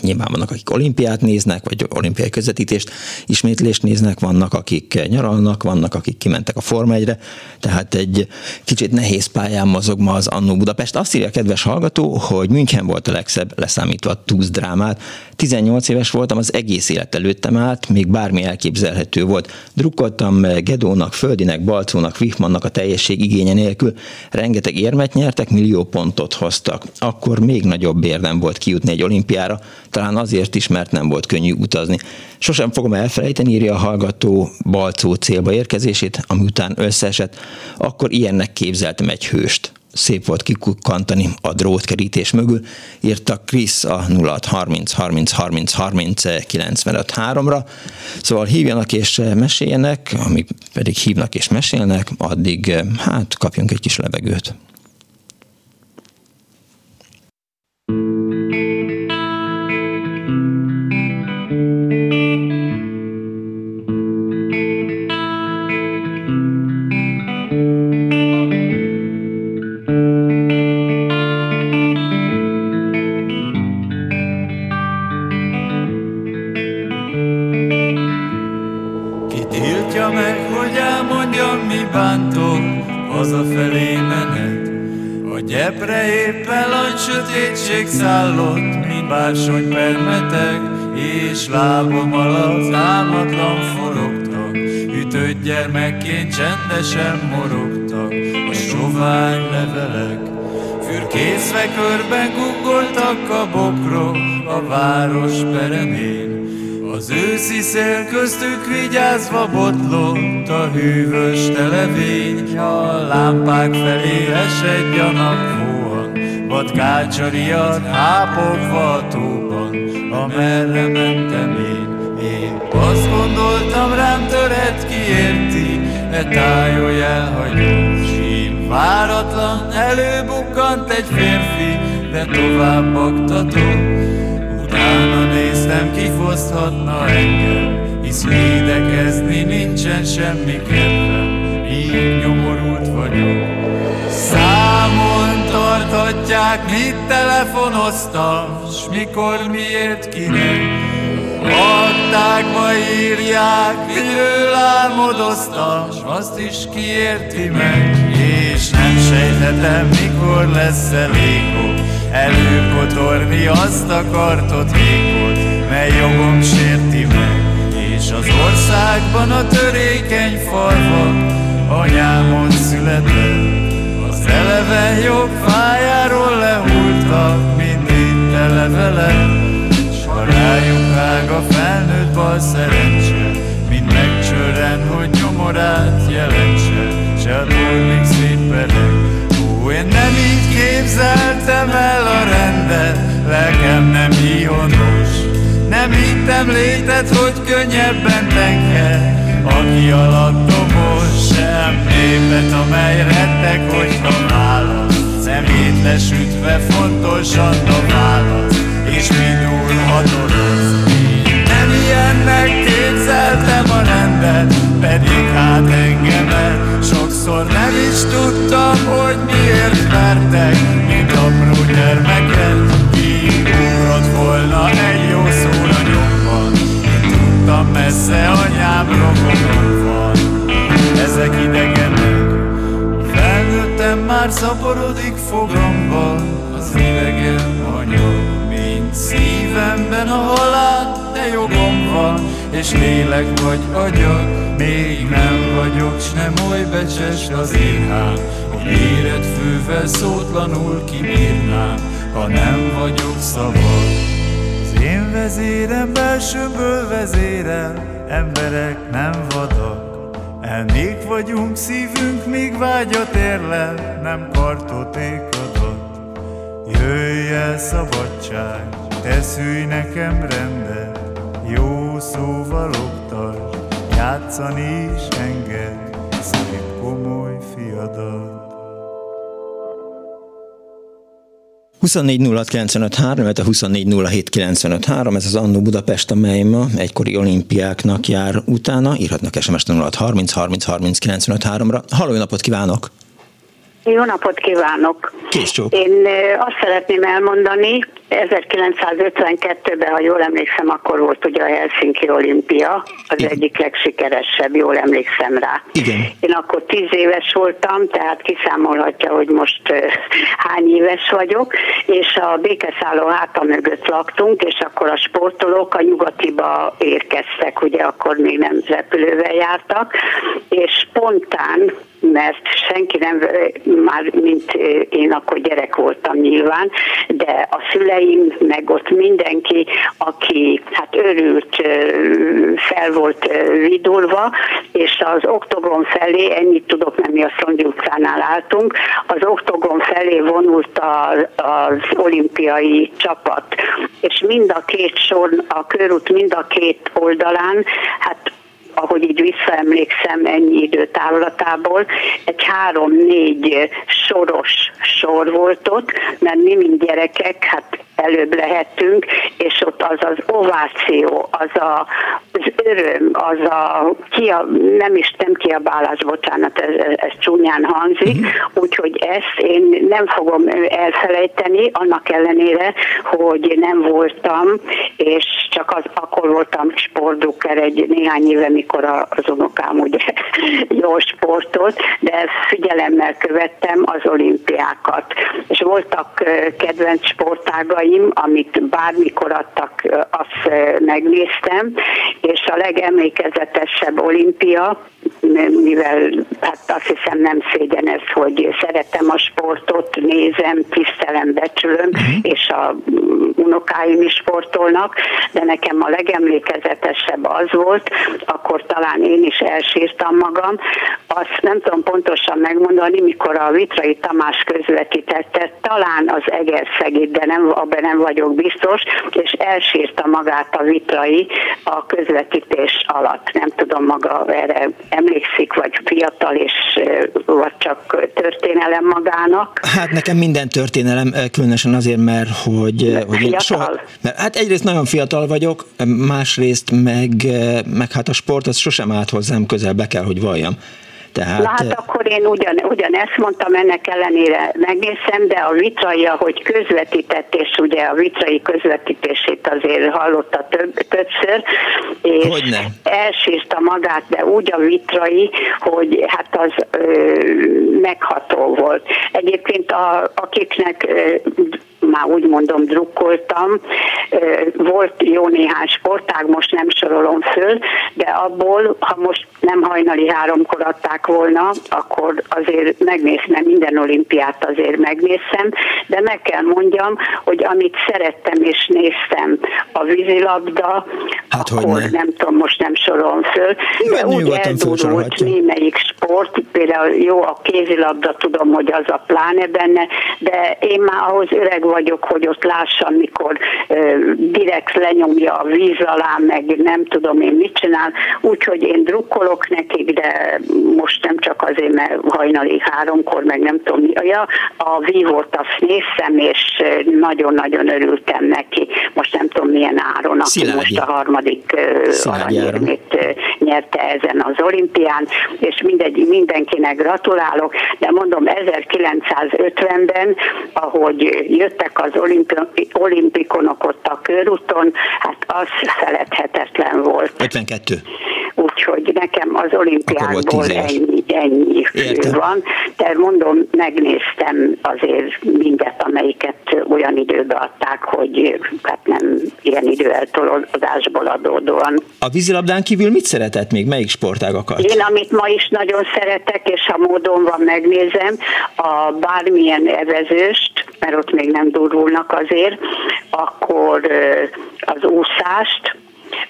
nyilván vannak, akik olimpiát néznek, vagy olimpiai közvetítést, ismétlést néznek, vannak, akik nyaralnak, vannak, akik kimentek a Forma 1 tehát egy kicsit nehéz pályán mozog ma az Annó Budapest. Azt írja a kedves hallgató, hogy München volt a legszebb, leszámítva a Tuz drámát. 18 éves voltam, az egész élet előttem állt, még bármi elképzelhető volt. Drukkoltam Gedónak, Földinek, Balcónak, Wichmannnak a teljesség igénye nélkül. Rengeteg érmet nyertek, millió pontot hoztak. Akkor még nagyobb érdem volt kijutni egy olimpiára, talán azért is, mert nem volt könnyű utazni. Sosem fogom elfelejteni, írja a hallgató Balcó célba érkezését, ami után összeesett. Akkor ilyennek képzeltem egy hőst szép volt kikukkantani a drótkerítés mögül, írta Krisz a 0630 30 30 30 95 3-ra. Szóval hívjanak és meséljenek, amíg pedig hívnak és mesélnek, addig hát kapjunk egy kis levegőt. Sötétség szállott, mint bársony permeteg, és lábam alatt álmatlan forogtak, ütött gyermekként csendesen morogtak a sovány levelek. Fürkészve körben guggoltak a bokrok a város peremén, az őszi szél köztük vigyázva botlott a hűvös televény, a lámpák felé esedjanak vadkácsariat hápogva a tóban, amerre mentem én. Én azt gondoltam rám töret kiérti, e tájolj elhagyom, sín váratlan előbukkant egy férfi, de tovább baktatott. Utána néztem, kifoszthatna engem, hisz védekezni nincsen semmi kedvem, így nyomorult vagyok. Számon tarthatják, mit telefonoztam, s mikor, miért, kinek. Aktákba írják, miről álmodoztam, s azt is kiérti meg. És nem sejthetem, mikor lesz elég előkotorni azt a kartot vékot, mely jogom sérti meg. És az országban a törékeny falvak anyámon született, Eleve jobb fájáról lehultak mindig tele vele. S ha rájuk ág a felnőtt bal szerencse Mind megcsörren, hogy nyomorát jelentse. Se a torlik szétpereg Ó, én nem így képzeltem el a rendet Lelkem nem híhonos Nem hittem létet, hogy könnyebben tenger aki alatt dobos sem népet, amely rettek, hogyha válasz. Szemét lesütve fontosan a válasz, és mindul hatoroz. Nem ilyennek képzeltem a rendet, pedig hát engemet sokszor nem is tudtam, hogy miért vertek, mint apró gyermeket. Kiugrott volna egy jó szóra nyomban, én tudtam messze anyám rokonom van, ezek idegenek. Felnőttem már szaporodik fogamban, az idegen anyag, mint szívemben a halál, de jogom van, és lélek vagy agyag, még nem vagyok, s nem oly becses az éhám, hogy éred fővel szótlanul kibírnám, ha nem vagyok szabad. Én vezérem belsőből vezérel, emberek nem vadak. Elnék vagyunk, szívünk még vágyat érlel, nem kartoték adat. Jöjj el szabadság, te szülj nekem rendet, jó szóval oktasd, játszani is enged, szép komoly fiadat. 24 mert a 24 ez az Annó Budapest, amely ma egykori olimpiáknak jár utána. Írhatnak SMS-t 06 30 30 30 ra Halló, napot kívánok! Jó napot kívánok! Kész csók. Én azt szeretném elmondani, 1952-ben, ha jól emlékszem, akkor volt ugye a Helsinki olimpia, az Igen. egyik legsikeresebb, jól emlékszem rá. Igen. Én akkor tíz éves voltam, tehát kiszámolhatja, hogy most hány éves vagyok, és a békeszálló háta mögött laktunk, és akkor a sportolók a nyugatiba érkeztek, ugye akkor még nem repülővel jártak, és spontán mert senki nem, már mint én akkor gyerek voltam nyilván, de a szüleim, meg ott mindenki, aki hát örült, fel volt vidulva, és az oktogon felé, ennyit tudok, nem mi a Szondi utcánál álltunk, az oktogon felé vonult az, az olimpiai csapat, és mind a két sor, a körút mind a két oldalán, hát ahogy így visszaemlékszem ennyi idő távlatából, egy három-négy soros sor volt ott, mert mi, mint gyerekek, hát előbb lehetünk, és ott az az ováció, az a, az öröm, az a kia, nem is nem kiabálás, bocsánat, ez, ez csúnyán hangzik, uh-huh. úgyhogy ezt én nem fogom elfelejteni, annak ellenére, hogy nem voltam, és csak az, akkor voltam sportdukker egy néhány éve, mikor az unokám ugye jó sportot, de figyelemmel követtem az olimpiákat. És voltak kedvenc sportágai, díjaim, amit bármikor adtak, azt megnéztem, és a legemlékezetesebb olimpia, mivel hát azt hiszem nem szégyen ez, hogy szeretem a sportot, nézem, tisztelem, becsülöm, uh-huh. és a unokáim is sportolnak, de nekem a legemlékezetesebb az volt, akkor talán én is elsírtam magam, azt nem tudom pontosan megmondani, mikor a Vitrai Tamás közvetítette, talán az Egerszegit, de nem, abban nem vagyok biztos, és elsírta magát a Vitrai a közvetítés alatt. Nem tudom maga erre emlékszik, vagy fiatal, és vagy csak történelem magának. Hát nekem minden történelem, különösen azért, mert hogy, hogy én soha, mert hát egyrészt nagyon fiatal vagyok, másrészt meg, meg hát a sport az sosem állt hozzám közel, be kell, hogy valljam. Tehát... Na hát akkor én ugyan, ugyanezt mondtam, ennek ellenére megnézem, de a vitrai, ahogy közvetített, és ugye a vitrai közvetítését azért hallotta több, többször, és Hogyne? elsírta magát, de úgy a vitrai, hogy hát az ö, megható volt. Egyébként a, akiknek ö, már úgy mondom drukkoltam. Volt jó néhány sportág, most nem sorolom föl, de abból, ha most nem hajnali háromkor adták volna, akkor azért megnéztem, minden olimpiát azért megnéztem, de meg kell mondjam, hogy amit szerettem és néztem, a vízilabda, hát akkor ne. nem tudom, most nem sorolom föl, de úgy eldurult némelyik sport, például jó a kézilabda, tudom, hogy az a pláne benne, de én már ahhoz öreg vagyok, hogy ott lássam, mikor direkt lenyomja a víz alá, meg nem tudom én mit csinál, úgyhogy én drukkolok nekik, de most nem csak azért, mert hajnali háromkor, meg nem tudom mi. Ja, a vívót azt néztem, és nagyon-nagyon örültem neki. Most nem tudom milyen áron, aki Szilágyi. most a harmadik aranyérmét nyerte ezen az olimpián, és mindegy, mindenkinek gratulálok, de mondom 1950-ben, ahogy jöttek az olimpikonok ott a körúton, hát az feledhetetlen volt. 52. Úgyhogy nekem az olimpiákból ennyi, ennyi van. De mondom, megnéztem azért mindet, amelyiket olyan időbe adták, hogy hát nem ilyen időeltolódásból adódóan. A vízilabdán kívül mit szeretett még? Melyik sportágakat? Én, amit ma is nagyon szeretek, és ha módon van, megnézem, a bármilyen evezőst, mert ott még nem durulnak azért, akkor az úszást,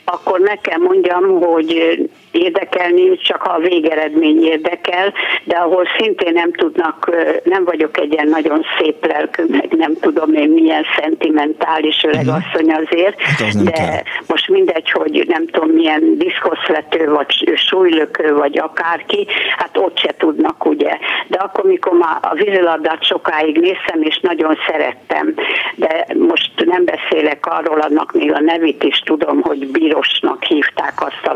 akkor meg kell mondjam, hogy érdekelni, csak a végeredmény érdekel, de ahol szintén nem tudnak, nem vagyok egy ilyen nagyon szép lelkű, meg nem tudom én milyen szentimentális öregasszony mhm. azért, hát de kell. most mindegy, hogy nem tudom milyen diszkoszlető, vagy súlylökő, vagy akárki, hát ott se tudnak, ugye. De akkor, mikor már a vízilabdát sokáig néztem, és nagyon szerettem, de most nem beszélek arról, annak még a nevét is tudom, hogy Bírosnak hívták azt a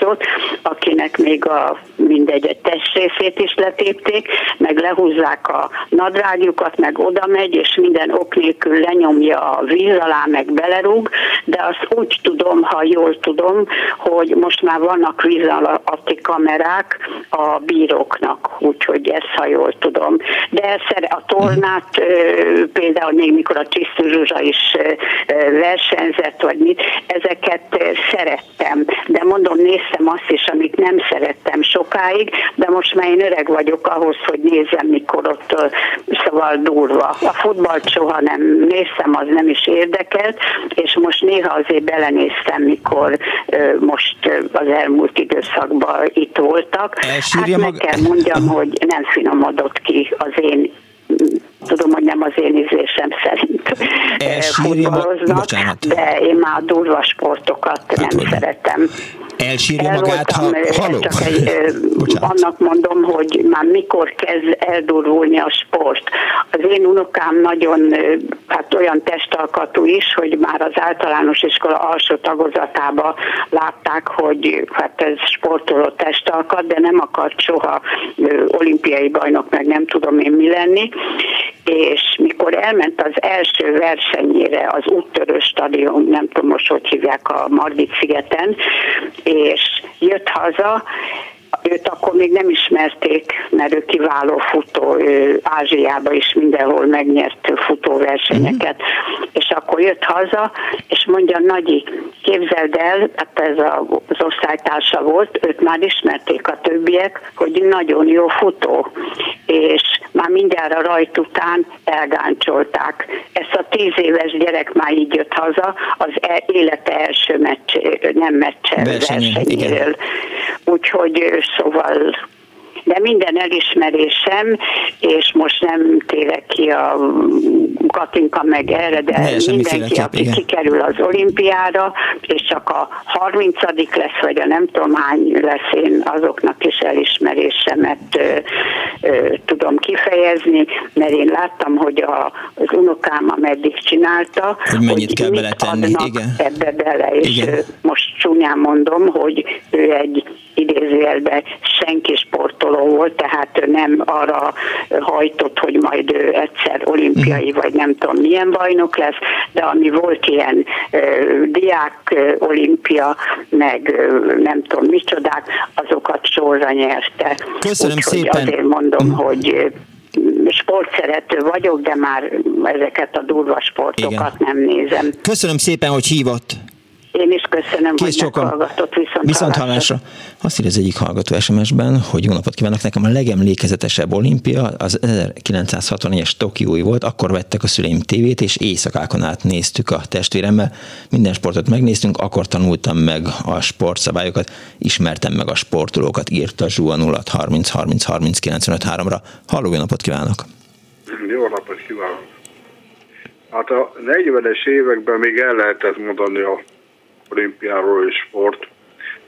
vízilabdázót, akinek még a mindegy, egy testrészét is letépték, meg lehúzzák a nadrágjukat, meg oda megy, és minden ok nélkül lenyomja a víz alá, meg belerúg, de azt úgy tudom, ha jól tudom, hogy most már vannak víz alatti kamerák a bíróknak, úgyhogy ezt ha jól tudom. De a tornát például még mikor a Zsuzsa is versenyzett, vagy mit, ezeket szerettem. De mondom, néztem azt is, amit nem szerettem sokáig, de most már én öreg vagyok ahhoz, hogy nézem, mikor ott szóval durva. A futballt soha nem néztem, az nem is érdekelt, és most néha azért belenéztem, mikor most az elmúlt időszakban itt voltak. Elsírja hát meg kell mondjam, hogy nem finomodott ki az én tudom, hogy nem az én ízlésem szerint futballoznak, de én már a durva sportokat hát, nem szeretem. Elsírja El magát, ha haló. Csak egy, annak mondom, hogy már mikor kezd eldurulni a sport. Az én unokám nagyon hát olyan testalkatú is, hogy már az általános iskola alsó tagozatába látták, hogy hát ez sportoló testalkat, de nem akart soha olimpiai bajnok, meg nem tudom én mi lenni és mikor elment az első versenyére az úttörő stadion, nem tudom most, hogy hívják a Margit szigeten, és jött haza, őt akkor még nem ismerték, mert ő kiváló futó, ő Ázsiába is mindenhol megnyert futóversenyeket, mm. és akkor jött haza, és mondja, Nagyi, képzeld el, hát ez az osztálytársa volt, őt már ismerték a többiek, hogy nagyon jó futó, és már mindjárt a rajt után elgáncsolták. Ezt a tíz éves gyerek már így jött haza, az e- élete első meccs, nem meccse versenyéről. Úgyhogy szóval de minden elismerésem, és most nem térek ki a Katinka meg erre, de Teljesen mindenki, aki igen. kikerül az olimpiára, és csak a 30 lesz, vagy a nem tudom hány lesz, én azoknak is elismerésemet ö, ö, tudom kifejezni, mert én láttam, hogy a, az unokám ameddig csinálta, hogy mennyit hogy kell beletenni, igen. ebbe bele, és igen. most csúnyán mondom, hogy ő egy idézőjelben senki sportoló volt, tehát nem arra hajtott, hogy majd ő egyszer olimpiai vagy nem tudom milyen bajnok lesz, de ami volt ilyen uh, diák uh, olimpia, meg uh, nem tudom micsodák, azokat sorra nyerte. Köszönöm Úgyhogy szépen. azért mondom, mm. hogy sportszerető vagyok, de már ezeket a durva sportokat Igen. nem nézem. Köszönöm szépen, hogy hívott. Én is köszönöm, Kész hogy meghallgatott viszont, viszont hallásra. Azt írja az egyik hallgató SMS-ben, hogy jó napot kívánok, nekem a legemlékezetesebb olimpia az 1964-es Tokiói volt, akkor vettek a szüleim tévét, és éjszakákon át néztük a testvéremmel. Minden sportot megnéztünk, akkor tanultam meg a sportszabályokat, ismertem meg a sportolókat, írta Zsua 0 30 30 30 95 3-ra. Halló, jó napot kívánok! Jó napot kívánok! Hát a 40-es években még el lehetett mondani a olimpiáról és sport,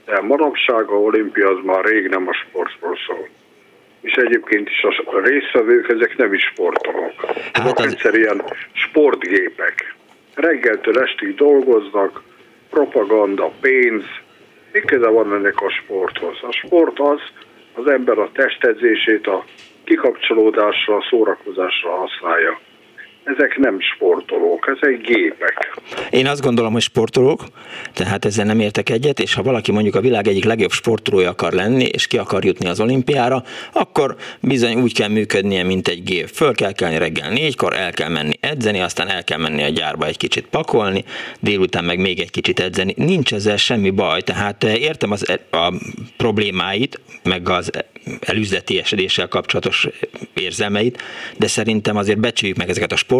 de manapság a olimpia az már rég nem a sportról szól. És egyébként is a résztvevők, ezek nem is sportolók. Hát az... egyszerűen sportgépek. Reggeltől estig dolgoznak, propaganda, pénz, mi van ennek a sporthoz? A sport az, az ember a testedzését a kikapcsolódásra, a szórakozásra használja ezek nem sportolók, ezek gépek. Én azt gondolom, hogy sportolók, tehát ezzel nem értek egyet, és ha valaki mondjuk a világ egyik legjobb sportolója akar lenni, és ki akar jutni az olimpiára, akkor bizony úgy kell működnie, mint egy gép. Föl kell kelni reggel négykor, el kell menni edzeni, aztán el kell menni a gyárba egy kicsit pakolni, délután meg még egy kicsit edzeni. Nincs ezzel semmi baj, tehát eh, értem az, e- a problémáit, meg az elüzdeti esedéssel kapcsolatos érzelmeit, de szerintem azért becsüljük meg ezeket a sportolókat.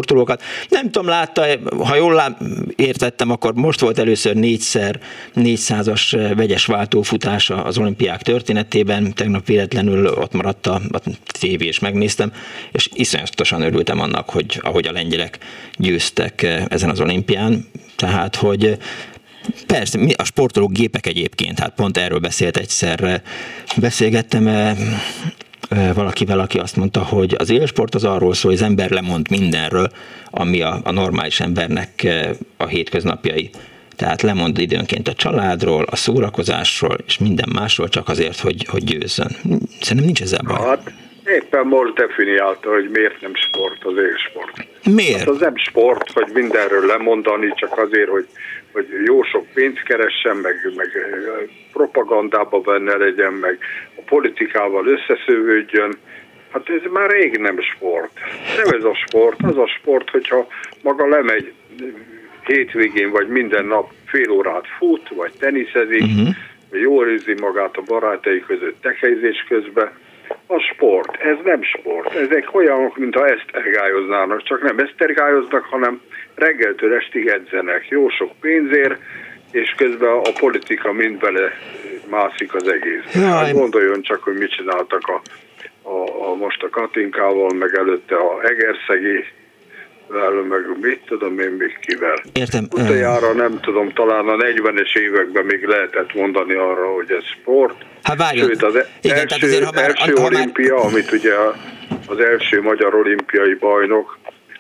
Nem tudom, látta, ha jól értettem, akkor most volt először négyszer 400-as vegyes váltófutása az olimpiák történetében, tegnap véletlenül ott maradt a, a tévé, és megnéztem, és iszonyatosan örültem annak, hogy ahogy a lengyelek győztek ezen az olimpián, tehát, hogy Persze, a sportolók gépek egyébként, hát pont erről beszélt egyszer, beszélgettem valakivel, aki azt mondta, hogy az élsport az arról szól, hogy az ember lemond mindenről, ami a, a normális embernek a hétköznapjai. tehát lemond időnként a családról, a szórakozásról és minden másról csak azért, hogy, hogy győzzön. Szerintem nincs ezzel baj. Hát éppen most definiálta, hogy miért nem sport az élsport. Miért? Hát az nem sport, hogy mindenről lemondani, csak azért, hogy, hogy jó sok pénzt keressen, meg, meg propagandába benne legyen, meg politikával összeszövődjön. Hát ez már rég nem sport. Nem ez a sport, az a sport, hogyha maga lemegy hétvégén vagy minden nap fél órát fut, vagy teniszezik, uh-huh. vagy jól érzi magát a barátai között tekelyzés közben, a sport, ez nem sport. Ezek olyanok, mintha esztergályoznának, csak nem esztergályoznak, hanem reggeltől estig edzenek, jó sok pénzért, és közben a politika mind bele mászik az egész. Hát gondoljon csak, hogy mit csináltak a, a, a most a Katinkával, meg előtte a Egerszegi velem, meg mit tudom én még kivel. Értem. Utoljára nem tudom, talán a 40-es években még lehetett mondani arra, hogy ez sport. Hát várjon. Sőt, az Igen, első, azért, ha már, első ha olimpia, már... amit ugye az első magyar olimpiai bajnok,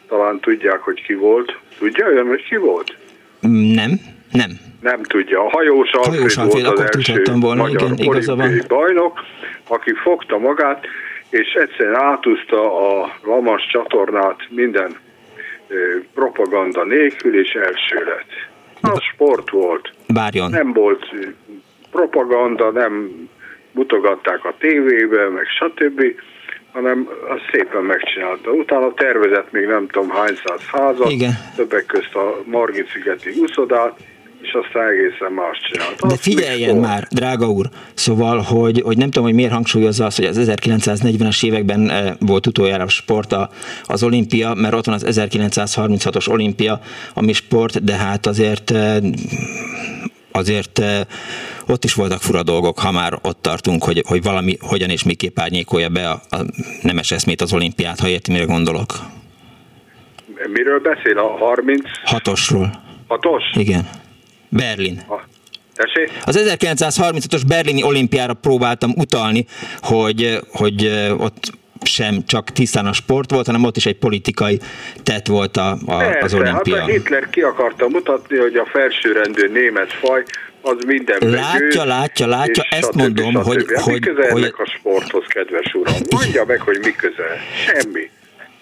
talán tudják, hogy ki volt. Tudja olyan, hogy ki volt? Nem, nem. Nem tudja. A hajós Alfred, volt az első volna, magyar igen, olimpiai bajnok, aki fogta magát, és egyszerűen átúzta a Lamas csatornát minden propaganda nélkül, és első lett. Az sport volt. Várjon. Nem volt propaganda, nem mutogatták a tévébe, meg stb., hanem azt szépen megcsinálta. Utána tervezett még nem tudom hány száz házat, Igen. többek közt a Margit szigeti úszodát, és aztán egészen más csinált. De figyeljen már, drága úr, szóval, hogy, hogy nem tudom, hogy miért hangsúlyozza azt, hogy az 1940-es években eh, volt utoljára sport az olimpia, mert ott van az 1936-os olimpia, ami sport, de hát azért eh, azért eh, ott is voltak fura dolgok, ha már ott tartunk, hogy, hogy valami hogyan és miképp árnyékolja be a, a nemes eszmét az olimpiát, ha érti, mire gondolok. Miről beszél? A 30? Hatosról. Hatos? Igen. Berlin. Tessék? Az 1935-ös berlini olimpiára próbáltam utalni, hogy, hogy ott sem csak tisztán a sport volt, hanem ott is egy politikai tett volt a, a, Persze, az olimpia. Hát a Hitler ki akarta mutatni, hogy a felsőrendű német faj az minden Látja, győz, látja, látja, ezt stb. mondom, stb. hogy... Hát hogy, mi köze hogy... ennek a sporthoz, kedves uram? Mondja meg, hogy mi köze. Semmi.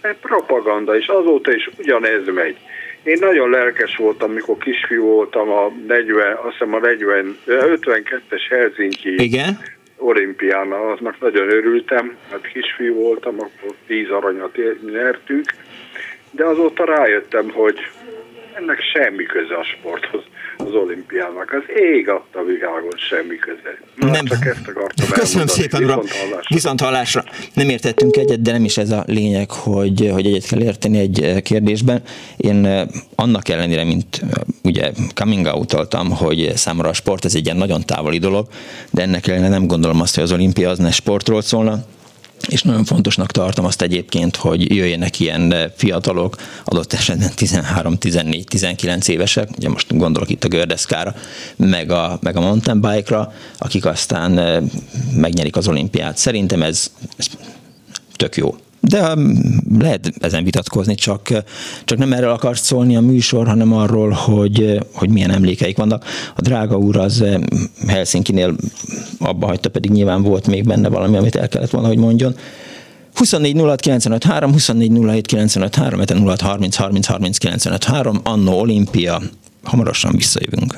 Mert propaganda, és azóta is ugyanez megy. Én nagyon lelkes voltam, mikor kisfiú voltam a 40, azt hiszem a 40, 52-es Helsinki Igen? olimpián, aznak nagyon örültem, hát kisfiú voltam, akkor 10 aranyat nyertünk, de azóta rájöttem, hogy ennek semmi köze a sporthoz az olimpiának. Az ég adta világon semmi köze. Na, nem. Csak ezt akartam Köszönöm szépen, uram. Viszont hallásra. Nem értettünk egyet, de nem is ez a lényeg, hogy, hogy egyet kell érteni egy eh, kérdésben. Én eh, annak ellenére, mint eh, ugye coming out hogy számomra a sport ez egy ilyen nagyon távoli dolog, de ennek ellenére nem gondolom azt, hogy az olimpia az ne sportról szólna, és nagyon fontosnak tartom azt egyébként, hogy jöjjenek ilyen fiatalok, adott esetben 13, 14, 19 évesek, ugye most gondolok itt a gördeszkára, meg a, meg a mountain bike-ra, akik aztán eh, megnyerik az olimpiát. Szerintem ez, ez tök jó. De um, lehet ezen vitatkozni, csak, csak nem erről akart szólni a műsor, hanem arról, hogy, hogy milyen emlékeik vannak. A drága úr az um, Helsinki-nél abba hagyta, pedig nyilván volt még benne valami, amit el kellett volna, hogy mondjon. 24 06 3, 24 07 3, 06 30 30 30 3, Annó Olimpia. Hamarosan visszajövünk.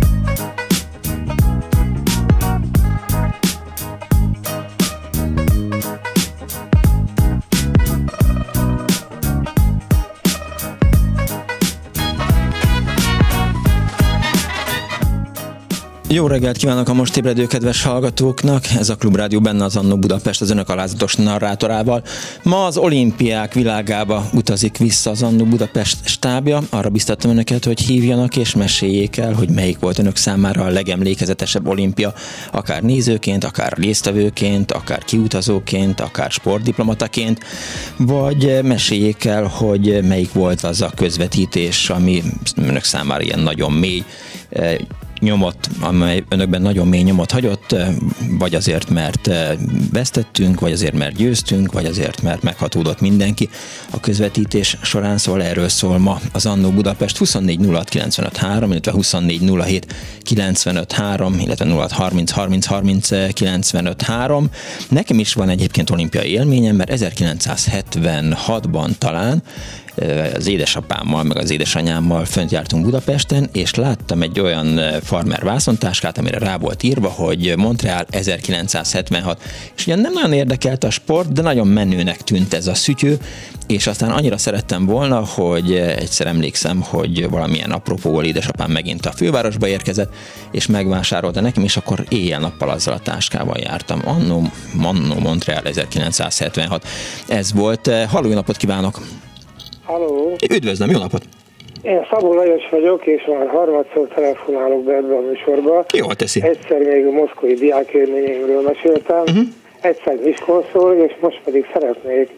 Jó reggelt kívánok a most ébredő kedves hallgatóknak! Ez a Klubrádió benne az Annó Budapest az önök alázatos narrátorával. Ma az olimpiák világába utazik vissza az Annó Budapest stábja. Arra biztattam önöket, hogy hívjanak és meséljék el, hogy melyik volt önök számára a legemlékezetesebb olimpia, akár nézőként, akár résztvevőként, akár kiutazóként, akár sportdiplomataként, vagy meséljék el, hogy melyik volt az a közvetítés, ami önök számára ilyen nagyon mély nyomot, amely önökben nagyon mély nyomot hagyott, vagy azért, mert vesztettünk, vagy azért, mert győztünk, vagy azért, mert meghatódott mindenki a közvetítés során, szóval erről szól ma az Annó Budapest 24 06 95 3, illetve 24 07 95 3, illetve 06 30 30 30 95 3. Nekem is van egyébként olimpiai élményem, mert 1976-ban talán az édesapámmal, meg az édesanyámmal fönt jártunk Budapesten, és láttam egy olyan farmer vászontáskát, amire rá volt írva, hogy Montreal 1976. És ugyan nem nagyon érdekelt a sport, de nagyon menőnek tűnt ez a szütyő, és aztán annyira szerettem volna, hogy egyszer emlékszem, hogy valamilyen apropóval édesapám megint a fővárosba érkezett, és megvásárolta nekem, és akkor éjjel-nappal azzal a táskával jártam. Annó, Annó Montreal 1976. Ez volt. Halló, napot kívánok! Halló! Üdvözlöm, jó napot! Én Szabó Lajos vagyok, és már harmadszor telefonálok be ebbe a műsorba. Jól teszi. Egyszer még a moszkvai diákélményeimről meséltem, uh-huh. egyszer Miskolcról, és most pedig szeretnék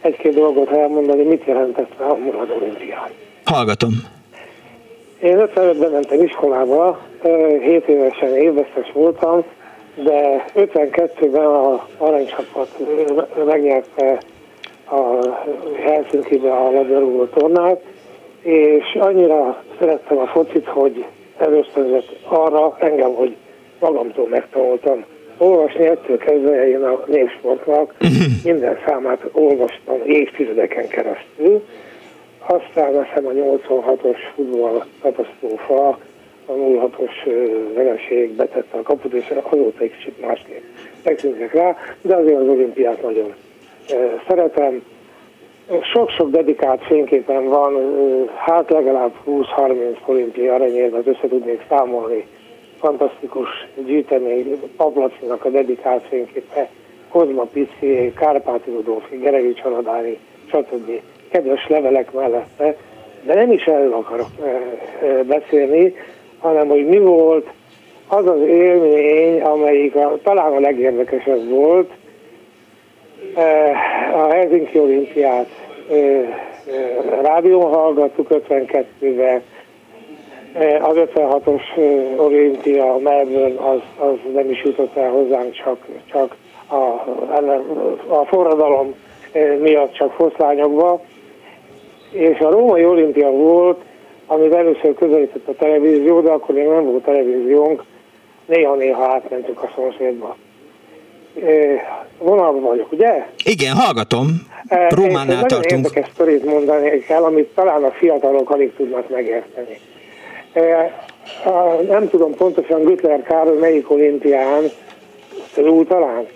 egy-két dolgot elmondani, mit jelentett a Murad olimpián. Hallgatom. Én 55-ben mentem iskolába, 7 évesen évvesztes voltam, de 52-ben a aranycsapat megnyerte a Helsinki-be a labdarúgó tornát, és annyira szerettem a focit, hogy először arra engem, hogy magamtól megtanultam olvasni, ettől kezdve én a népsportnak minden számát olvastam évtizedeken keresztül. Aztán azt hiszem a 86-os futball katasztrófa, a 06-os vereség betette a kaput, és azóta egy kicsit másképp tekintünk rá, de azért az olimpiát nagyon szeretem. Sok-sok dedikált fényképen van, hát legalább 20-30 olimpiai aranyérvet össze tudnék számolni. Fantasztikus gyűjtemény, Pablacinak a dedikált fényképe, Kozma Pici, Kárpáti Rudolfi, Gerevics Aladári, stb. Kedves levelek mellette, de nem is erről akarok beszélni, hanem hogy mi volt az az élmény, amelyik a, talán a legérdekesebb volt, a Helsinki olimpiát rádión hallgattuk 52-ben, az 56-os olimpia Melbourne az, az nem is jutott el hozzánk, csak, csak a, a forradalom miatt csak foszlányokba. És a római olimpia volt, amit először közelített a televízió, de akkor még nem volt televíziónk, néha-néha átmentünk a szomszédba vonalban vagyok, ugye? Igen, hallgatom. Rómánál tartunk. Nagyon érdekes sztorit mondani kell, amit talán a fiatalok alig tudnak megérteni. Nem tudom pontosan Gütler Károly melyik olimpián, ő talán,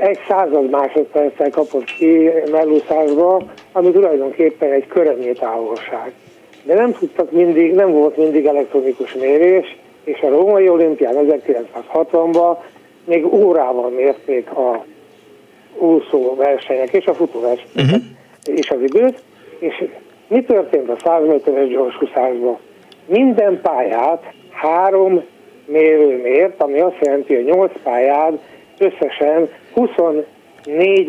egy század másodperccel kapott ki mellúszásba, ami tulajdonképpen egy körömnyi távolság. De nem tudtak mindig, nem volt mindig elektronikus mérés, és a római olimpián 1960-ban még órával mérték a úszó versenyek és a futóversenyek uh-huh. és az időt, és mi történt a 100 méteres gyorsúszásban? Minden pályát három mérő mért, ami azt jelenti, hogy 8 pályán összesen 24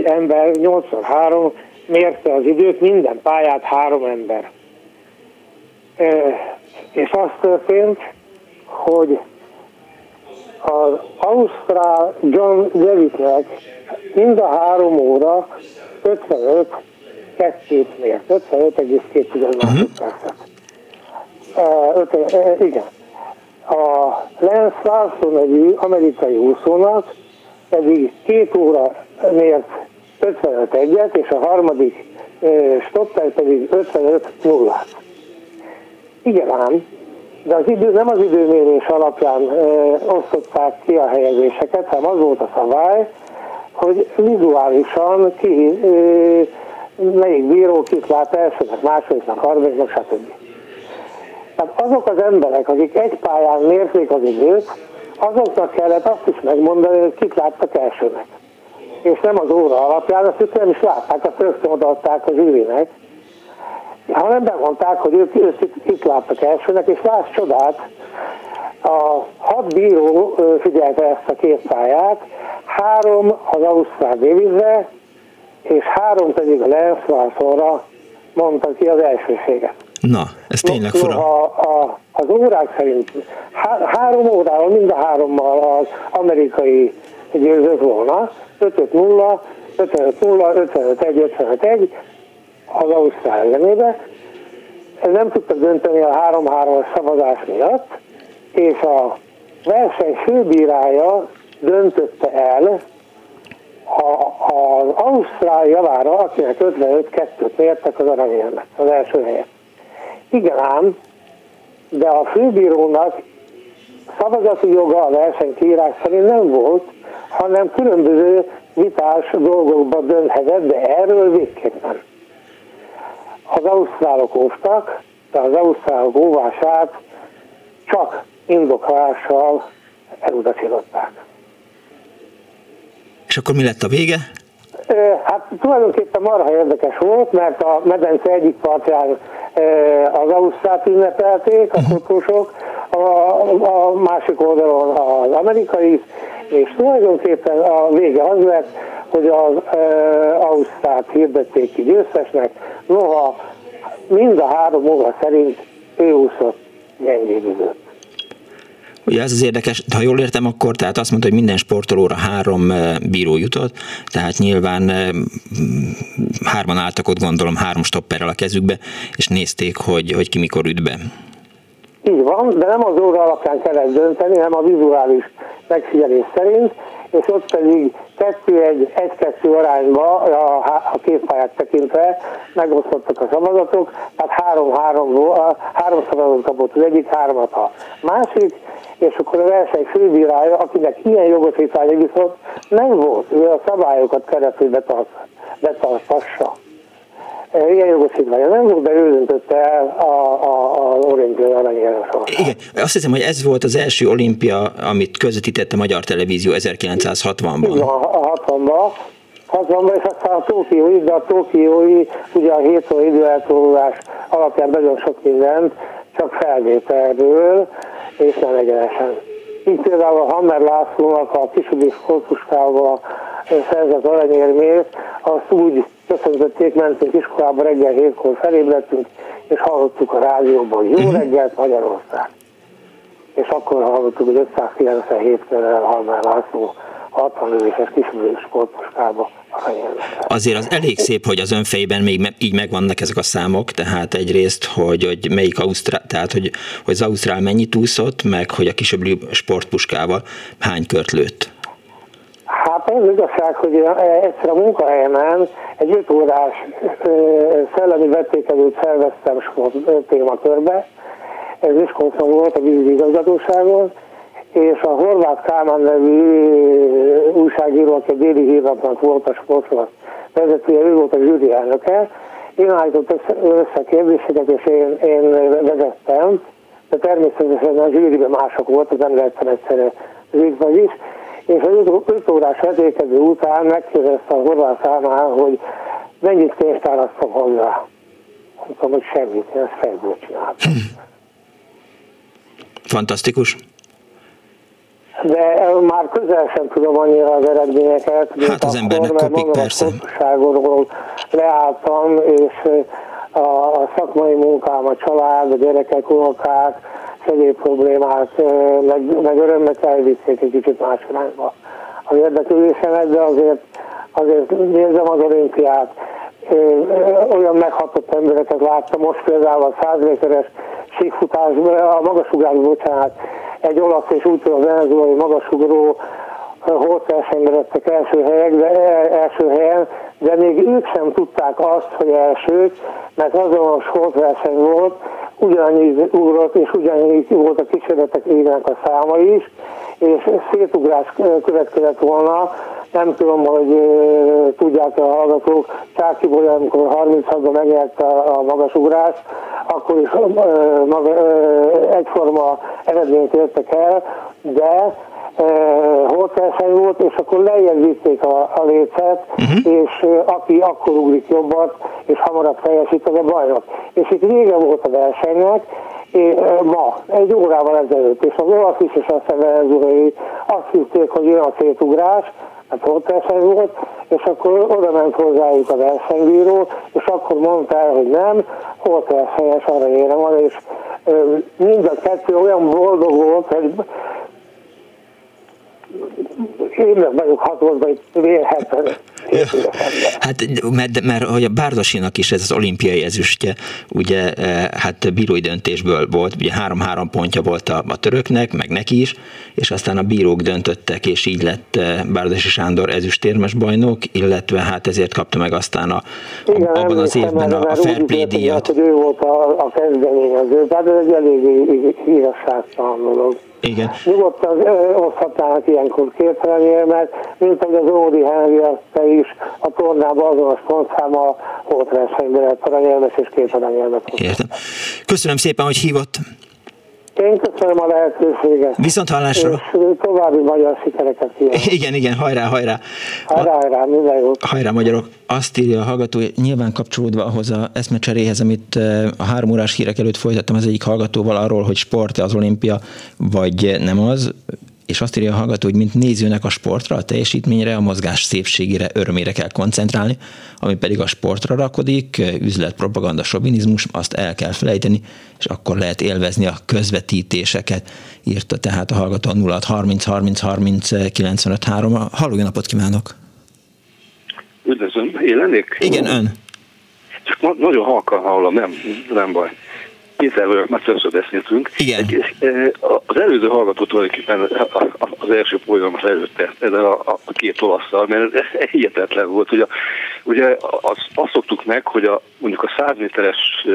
ember, 83 mérte az időt, minden pályát három ember. És az történt, hogy az Ausztrál John Devittnek mind a három óra 55 kettőt mért, 55,2 másodpercet. Uh, igen. A Lance Larson nevű amerikai úszónak pedig két óra mért 55 egyet, és a harmadik uh, stopper pedig 55 nullát. Igen ám, de az idő, nem az időmérés alapján ö, osztották ki a helyezéseket, hanem az volt a szabály, hogy vizuálisan ki, ö, melyik bíró kit lát elsőnek, másodiknak, harmadiknak, stb. Tehát azok az emberek, akik egy pályán mérték az időt, azoknak kellett azt is megmondani, hogy kit láttak elsőnek. És nem az óra alapján, azt ők nem is látták, azt rögtön odaadták a zsűrinek, hanem bemondták, hogy ők, ők kit láttak elsőnek, és láss csodát, a hat bíró figyelte ezt a két pályát, három az Ausztrál Davisre, és három pedig a Lance mondta ki az elsőséget. Na, ez tényleg fura. A, a, az órák szerint há, három órával, mind a hárommal az amerikai győzött volna, 5-5-0, 5-5-0, 5-5-1, 5-5-1 az Ausztrál ellenébe. Nem tudtak dönteni a 3-3-as szavazás miatt, és a verseny főbírája döntötte el a, az Ausztrál javára, akinek 55-2-t mértek az aranyérmet, az első helyet. Igen ám, de a főbírónak szavazati joga a versenykiírás szerint nem volt, hanem különböző vitás dolgokba dönthetett, de erről végképpen. Az ausztrálok óvtak, de az ausztrálok óvását csak indoklással elutasították. És akkor mi lett a vége? Hát tulajdonképpen marha érdekes volt, mert a medence egyik partján az Ausztrát ünnepelték, a fotósok, a, a másik oldalon az amerikai, és tulajdonképpen a vége az lett, hogy az Ausztrát hirdették ki győztesnek, noha mind a három óra szerint ő úszott gyengébb időt. Ugye ez az érdekes, ha jól értem, akkor tehát azt mondta, hogy minden sportolóra három bíró jutott, tehát nyilván hárman álltak ott gondolom három stopperrel a kezükbe, és nézték, hogy, hogy ki mikor üt be. Így van, de nem az óra alapján kellett dönteni, hanem a vizuális megfigyelés szerint, és ott pedig kettő egy, egy-kettő arányba a, a képályát tekintve megosztottak a szavazatok, tehát három-három, három szavazatot kapott az egyik, hármat a másik, és akkor a verseny főbírája, akinek ilyen jogosítványa viszont nem volt, ő a szabályokat kellett, hogy betartassa. Ilyen jogosítványa nem volt, de ő döntötte el a, a, a olimpiai aranyérem Igen, azt hiszem, hogy ez volt az első olimpia, amit közvetítette a Magyar Televízió 1960-ban. Igen, a 60-ban. 60-ban, és aztán a Tokiói, de a Tokiói, ugye a 7 óra időeltolódás alapján nagyon sok mindent, csak felvételről, és nem egyenesen. Így például a Hammer Lászlónak a kisudi korpuskával szerzett aranyérmét, azt úgy köszöntötték, mentünk iskolába, reggel hétkor felébredtünk, és hallottuk a rádióban, jó uh-huh. reggelt Magyarország. És akkor hallottuk, hogy 597 körrel Halmár László 60 lövéses kisülős sportpuskába Azért az elég szép, hogy az önfejében még me- így megvannak ezek a számok, tehát egyrészt, hogy, hogy melyik Ausztrál, tehát hogy, hogy az Ausztrál mennyit úszott, meg hogy a kisebb sportpuskával hány kört lőtt. Az igazság, hogy egyszer a munkahelyemen egy 5 órás szellemi vettékezőt szerveztem sport témakörbe, ez Miskolcon volt a vízi igazgatóságon, és a Horváth Kálmán nevű újságíró, aki a déli hírnapnak volt a sportról vezetője, ő volt a zsűri elnöke. Én állított össze kérdéseket, és én, én vezettem, de természetesen a zsűriben mások voltak, nem lehettem egyszerre végig is. És az 5 órás vetékező után megkérdezte a Horváth Kálmán, hogy mennyit pénzt árasztom hozzá. Mondtam, hogy semmit, én ezt fejből csináltam. Fantasztikus de már közel sem tudom annyira az eredményeket. Hát az embernek kopik, persze. A leálltam, és a szakmai munkám, a család, a gyerekek, unokák, egyéb problémák, meg, meg örömmet elvitték egy kicsit más irányba az érdeklődésemet, de azért, azért nézem az olimpiát. Olyan meghatott embereket láttam, most például a 100 méteres síkfutásban, a magasugrás, bocsánat, egy olasz és úgy a venezuelai magasugró holtversenyben lettek első, helyek, de, első helyen, de még ők sem tudták azt, hogy elsők, mert azonos holtverseny volt, ugyanannyi ugrott, és ugyanannyi volt a kísérletek évenek a száma is, és szétugrás következett volna, nem tudom, hogy uh, tudják a hallgatók, Csáki Bolya, amikor 36-ban megnyerte a, magasugrást, akkor is maga, egyforma eredményt értek el, de uh, volt, és akkor lejjebb vitték a, a lécet, uh-huh. és aki akkor ugrik jobbat, és hamarabb teljesít, az a bajnok. És itt vége volt a versenynek, és, ma, egy órával ezelőtt, és az olasz is, és a venezuelai azt hitték, hogy jön a szétugrás, hát holtverseny volt, és akkor oda ment hozzájuk a versenybíró, és akkor mondta el, hogy nem, holtversenyes arra érem és mind a kettő olyan boldog volt, hogy én nem vagyok hatodban, vérhetve. Hát, mert, mert hogy a Bárdosinak is ez az olimpiai ezüstje, ugye, eh, hát bírói döntésből volt, ugye három-három pontja volt a, a töröknek, meg neki is, és aztán a bírók döntöttek, és így lett eh, Bárdosi Sándor ezüstérmes bajnok, illetve hát ezért kapta meg aztán a, a Igen, abban az évben a, a fair play díjat. Hogy ő volt a, a kezdeményező, tehát ez egy elég hírasságtalan dolog. Igen. Nyugodtan oszthatnának ilyenkor két mert mint hogy az Ódi Henry te is a tornában azonos pontszámmal volt versenyben lett aranyelmes és két aranyelmes. Értem. Köszönöm szépen, hogy hívott. Én köszönöm a lehetőséget. Viszont hallásra. És további magyar sikereket kívánok. Igen, igen, hajrá, hajrá. Hajrá, hajrá, minden jót. Hajrá, magyarok. Azt írja a hallgató, nyilván kapcsolódva ahhoz a eszmecseréhez, amit a három órás hírek előtt folytattam az egyik hallgatóval arról, hogy sport az olimpia, vagy nem az és azt írja a hallgató, hogy mint nézőnek a sportra, a teljesítményre, a mozgás szépségére, örömére kell koncentrálni, ami pedig a sportra rakodik, üzlet, propaganda, sovinizmus, azt el kell felejteni, és akkor lehet élvezni a közvetítéseket, írta tehát a hallgató 0 30 30 30 95 3. Halló, napot kívánok! Üdvözlöm, én lennék? Igen, ön. Csak nagyon halkan hallom, nem, nem baj. Péter vagyok, már többször beszéltünk. Igen. E, az előző hallgató tulajdonképpen az első folyamat előtte, ezzel a, a két olaszszal, mert ez hihetetlen volt. Ugye, ugye azt, azt szoktuk meg, hogy a, mondjuk a 100 méteres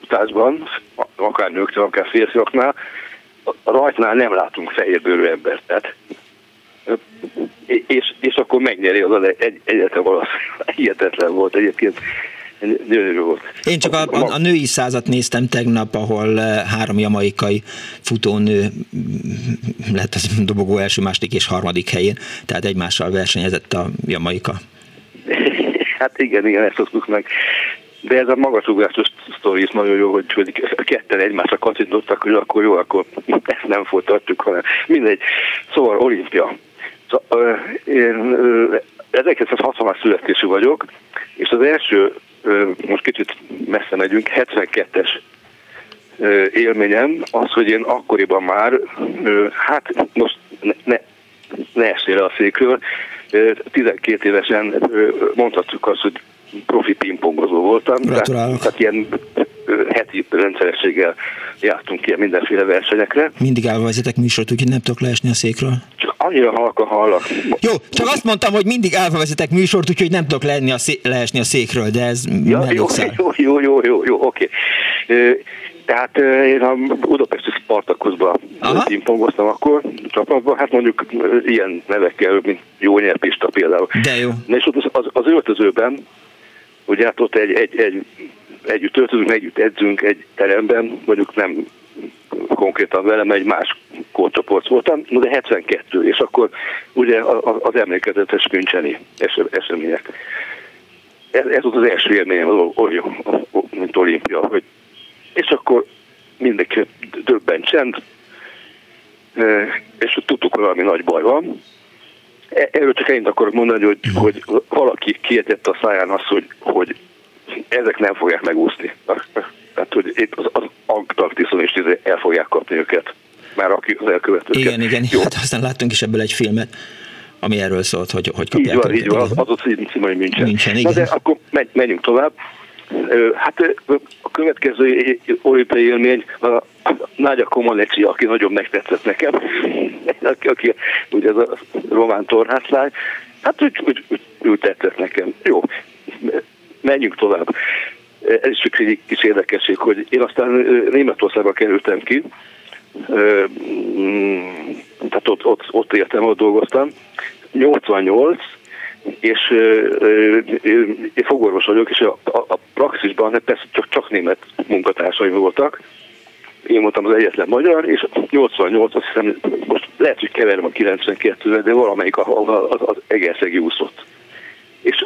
futásban, akár nőknél, akár férfiaknál, a rajtnál nem látunk fehérbőrű embert. Tehát és, és akkor megnyeri az egy, egyetem olasz. Hihetetlen volt egyébként volt. Én csak a, a, a női százat néztem tegnap, ahol eh, három jamaikai futónő mm, lett az dobogó első, második és harmadik helyén, tehát egymással versenyezett a jamaika. Hát igen, igen, ezt szoktuk meg. De ez a magasugrásos sztori is nagyon jó, hogy, hogy ketten egymásra kacintottak, hogy akkor jó, akkor ezt nem folytatjuk, hanem mindegy. Szóval olimpia. Szóval, én 1960-as születésű vagyok, és az első most kicsit messze megyünk, 72-es élményem az, hogy én akkoriban már, hát most ne, ne, ne essél a székről, 12 évesen mondhatjuk azt, hogy profi pingpongozó voltam. Tehát, tehát ilyen heti rendszerességgel jártunk ilyen mindenféle versenyekre. Mindig állva vezetek műsort, úgyhogy nem tudok leesni a székről. Csak annyira halka hallak. Jó, csak azt mondtam, hogy mindig állva vezetek műsort, úgyhogy nem tudok leesni a, szé- leesni a székről, de ez ja, jó, jó, jó, jó, jó, jó, oké. Okay. Tehát én a Budapesti Spartakuszban pingpongoztam akkor csapatban, hát mondjuk ilyen nevekkel, mint jó nyerpista például. De jó. Na és ott az, az, az öltözőben, ugye hát ott egy, egy, egy együtt öltözünk, együtt edzünk egy teremben, mondjuk nem konkrétan velem egy más kórcsoport voltam, de 72, és akkor ugye az emlékezetes Müncheni események. Ez, ez volt az első élményem, mint olimpia, hogy és akkor mindenki többen csend, és tudtuk, hogy valami nagy baj van. E, erről csak ennyit akarok mondani, hogy, hogy valaki kiejtette a száján azt, hogy, hogy ezek nem fogják megúszni. Tehát, hogy itt az, az Antarktiszon is izé el fogják kapni őket. Már aki az elkövetőket. Igen, igen. Jó. Hát aztán láttunk is ebből egy filmet, ami erről szólt, hogy hogy kapják Így van, így van. Az, az a cím, hogy München. München igen. Na de akkor menjünk tovább. Hát a következő olimpiai élmény a Nágya Komalecsi, aki nagyon megtetszett nekem, aki, aki ugye ez a román tornászlány, hát úgy, úgy, úgy, úgy tetszett nekem. Jó, menjünk tovább. Ez is egy kis érdekesség, hogy én aztán Németországba kerültem ki, mm, tehát ott, ott, ott értem, ott dolgoztam, 88, és én fogorvos vagyok, és a, a, a praxisban hát persze csak, csak német munkatársaim voltak, én voltam az egyetlen magyar, és 88, azt hiszem, most lehet, hogy keverem a 92 de valamelyik az, az, az Egerszegi úszott. És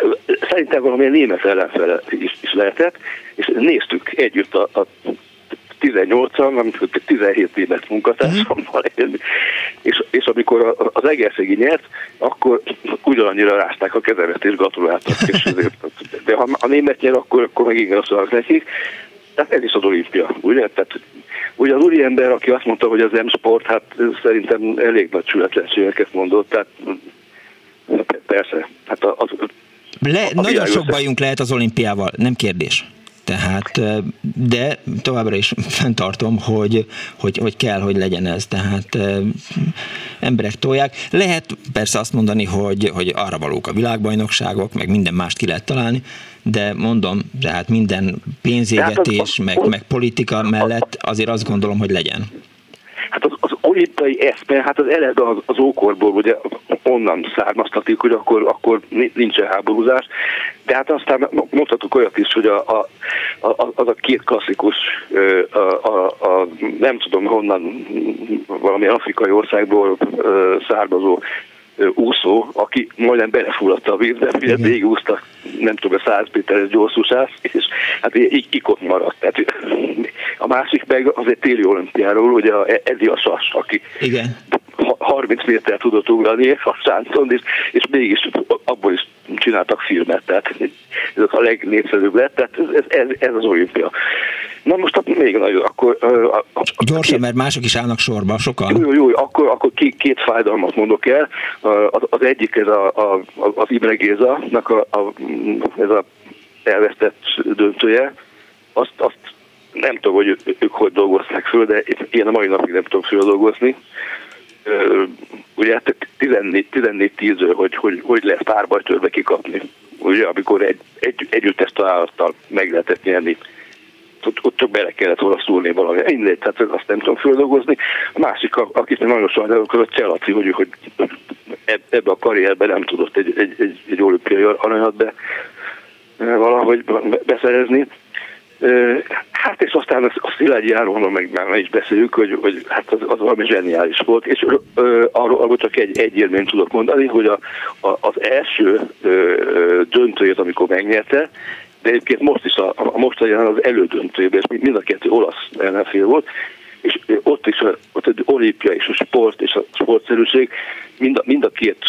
szerintem valamilyen német ellenfele is, is lehetett, és néztük együtt a, a 18-an, amikor 17 évet munkatársammal élni, és, és amikor az Egerszegi nyert, akkor ugyanannyira rázták a kezemet és gratuláltak. És azért, de ha a német nyer, akkor, akkor meg azt nekik. Tehát ez is az olimpia, ugye? Tehát Ugye az úriember, aki azt mondta, hogy az M-sport, hát szerintem elég nagy sületlenségeket mondott, tehát persze, hát az, Le, a nagyon sok bajunk lehet az olimpiával, nem kérdés. Tehát, de továbbra is fenntartom, hogy, hogy, hogy kell, hogy legyen ez. Tehát emberek tolják. Lehet persze azt mondani, hogy, hogy arra valók a világbajnokságok, meg minden mást ki lehet találni, de mondom, tehát minden pénzégetés, meg, meg politika mellett azért azt gondolom, hogy legyen. Hát az, az olimpiai eszme, hát az ered az, az ókorból, ugye onnan származtatik, hogy akkor, akkor nincsen háborúzás, de hát aztán mondhatok olyat is, hogy a, a, a, az a két klasszikus, a, a, a, nem tudom honnan, valami afrikai országból származó úszó, aki majdnem belefulladta a vízbe, ugye végigúszta, nem tudom, a 100 méteres gyorszúsás, és hát ikot maradt. Tehát, a másik meg az egy téli olimpiáról, ugye a Edi a Sas, aki Igen. 30 méter tudott ugrani a sáncon, és, és mégis abból is csináltak filmet, tehát ez a legnépszerűbb lett, tehát ez, ez, ez az olimpia. Na most még nagyon, akkor... A, a, Gyorsan, mert mások is állnak sorba, sokan. Jó, jó, jó akkor, akkor két, két fájdalmat mondok el. Az, az egyik ez a, a, az Imre Géza-nak a, a, ez a elvesztett döntője. Azt, azt nem tudom, hogy ők hogy dolgozták föl, de én a mai napig nem tudom földolgozni ugye 14-10 hát hogy, hogy hogy lehet párbajtörbe kikapni. Ugye, amikor egy, egy, együttes találattal meg lehetett nyerni ott, ott csak bele kellett volna szúrni valami. Mindegy, tehát azt nem tudom földolgozni. A másik, akit nagyon sajnálok, az a Cselaci, hogy, hogy ebbe a karrierben nem tudott egy, egy, egy, egy olimpiai aranyat be valahogy beszerezni. Hát és aztán a Szilágyi Áronról meg már is beszéljük, hogy, hogy hát az, az valami zseniális volt, és ö, arról, arról csak egy, egy élményt tudok mondani, hogy a, a, az első ö, döntőjét, amikor megnyerte, de egyébként most is a, a mostani az elődöntőjében, és mind a kettő olasz ellenfél volt, és ott is ott egy olimpia és a sport és a sportszerűség mind a, mind a két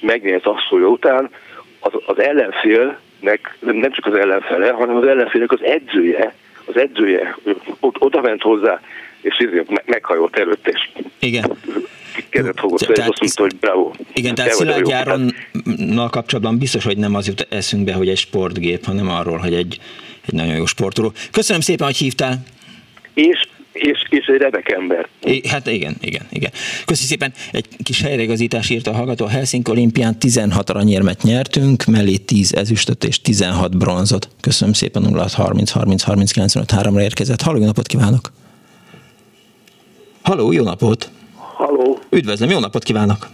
megnyert asszolja után az, az ellenfélnek, nem csak az ellenfele, hanem az ellenfélnek az edzője, az edzője ott, oda ment hozzá, és meghajolt előtt, és Igen kezet fogott és azt mondta, hogy bravo. Igen, tehát Szilágyi Áronnal kapcsolatban biztos, hogy nem az jut eszünkbe, hogy egy sportgép, hanem arról, hogy egy, egy nagyon jó sportoló. Köszönöm szépen, hogy hívtál. És és, és egy remek ember. I, hát igen, igen, igen. Köszi szépen. Egy kis helyreigazítás írt a hallgató. A Helsinki olimpián 16 aranyérmet nyertünk, mellé 10 ezüstöt és 16 bronzot. Köszönöm szépen 06 30 30 30 95 3 érkezett. Halló, jó napot kívánok! Halló, jó napot! Haló. Üdvözlöm, jó napot kívánok!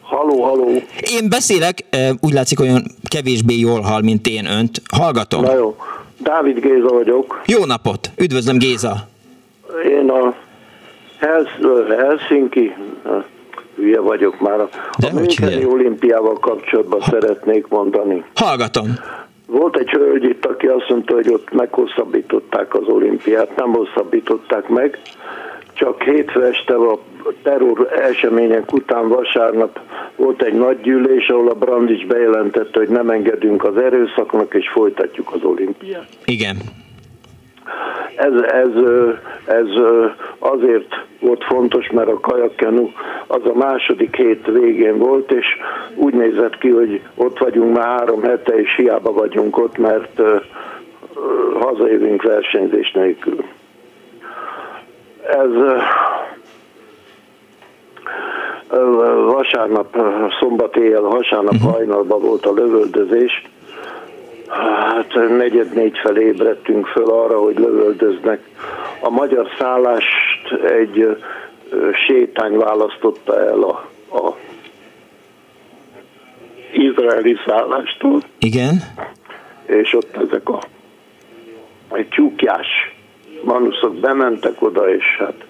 Haló, haló. Én beszélek, úgy látszik, olyan kevésbé jól hall, mint én önt. Hallgatom. Na jó. Dávid Géza vagyok. Jó napot! Üdvözlöm, Géza! Én a Helsinki, hülye vagyok már, a Müncheni olimpiával kapcsolatban ha. szeretnék mondani. Hallgatom. Volt egy hölgy itt, aki azt mondta, hogy ott meghosszabbították az olimpiát, nem hosszabbították meg, csak hétfő este a terror események után vasárnap volt egy nagy gyűlés, ahol a Brandics bejelentette, hogy nem engedünk az erőszaknak, és folytatjuk az olimpiát. Igen. Ez, ez, ez azért volt fontos, mert a kajakkenu az a második hét végén volt, és úgy nézett ki, hogy ott vagyunk már három hete, és hiába vagyunk ott, mert hazajövünk versenyzés nélkül ez vasárnap, szombat éjjel, vasárnap uh-huh. hajnalban volt a lövöldözés. Hát negyed négy felé ébredtünk föl arra, hogy lövöldöznek. A magyar szállást egy sétány választotta el a a izraeli szállástól. Igen. És ott ezek a egy csúkjás manuszok bementek oda, és hát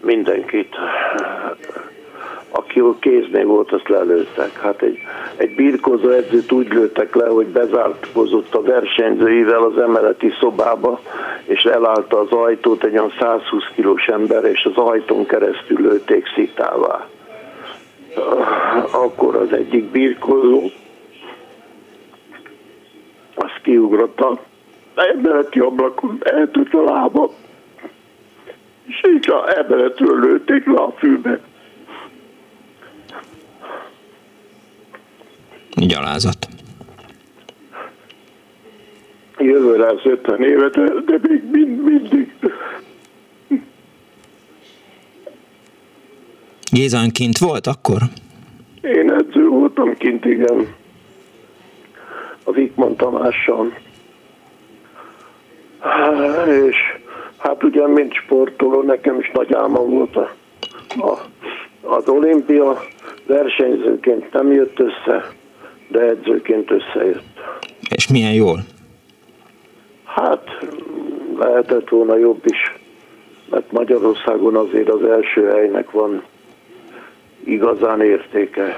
mindenkit, aki kéznél volt, azt lelőttek. Hát egy, egy birkozó edzőt úgy lőttek le, hogy bezártkozott a versenyzőivel az emeleti szobába, és elállta az ajtót egy olyan 120 kilós ember, és az ajtón keresztül lőtték szitává. Akkor az egyik birkozó az kiugrott a emeleti ablakon, eltűnt a lába, és így a emeletről lőtték le a fűbe. Gyalázat. Jövőre az 50 évet, de még mind, mindig. Gézán kint volt akkor? Én edző voltam kint, igen. A Vikman Tamással. És hát ugye, mint sportoló, nekem is nagy álma volt a, a, az olimpia. Versenyzőként nem jött össze, de edzőként összejött. És milyen jól? Hát lehetett volna jobb is, mert Magyarországon azért az első helynek van igazán értéke.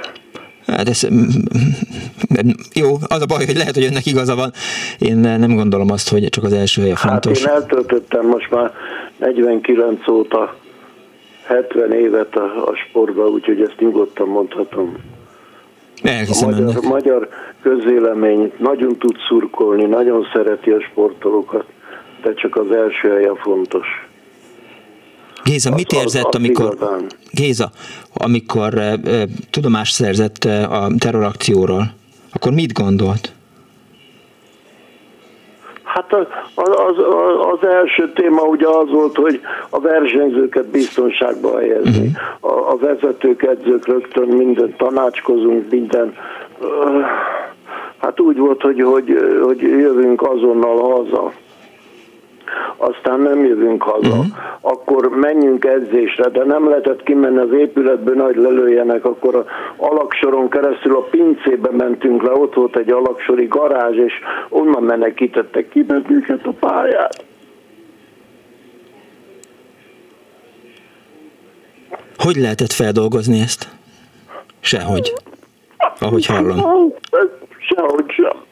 Hát ez, jó, az a baj, hogy lehet, hogy önnek igaza van. Én nem gondolom azt, hogy csak az első hely a fontos. Hát én eltöltöttem most már 49 óta 70 évet a, a sportban, úgyhogy ezt nyugodtan mondhatom. Elhiszem a magyar, önnek. magyar közélemény nagyon tud szurkolni, nagyon szereti a sportolókat, de csak az első hely a fontos. Géza, mit érzett, amikor, Géza, amikor uh, tudomást szerzett a terrorakcióról, akkor mit gondolt? Hát az, az, az első téma ugye az volt, hogy a versenyzőket biztonságba helyezni. Uh-huh. A, a vezetők, edzők rögtön minden tanácskozunk, minden. Hát úgy volt, hogy, hogy, hogy jövünk azonnal haza aztán nem jövünk haza, uh-huh. akkor menjünk edzésre, de nem lehetett kimenni az épületből, nagy lelőjenek, akkor a alaksoron keresztül a pincébe mentünk le, ott volt egy alaksori garázs, és onnan menekítettek ki bennünket a pályát. Hogy lehetett feldolgozni ezt? Sehogy. Ahogy hallom. Sehogy sem.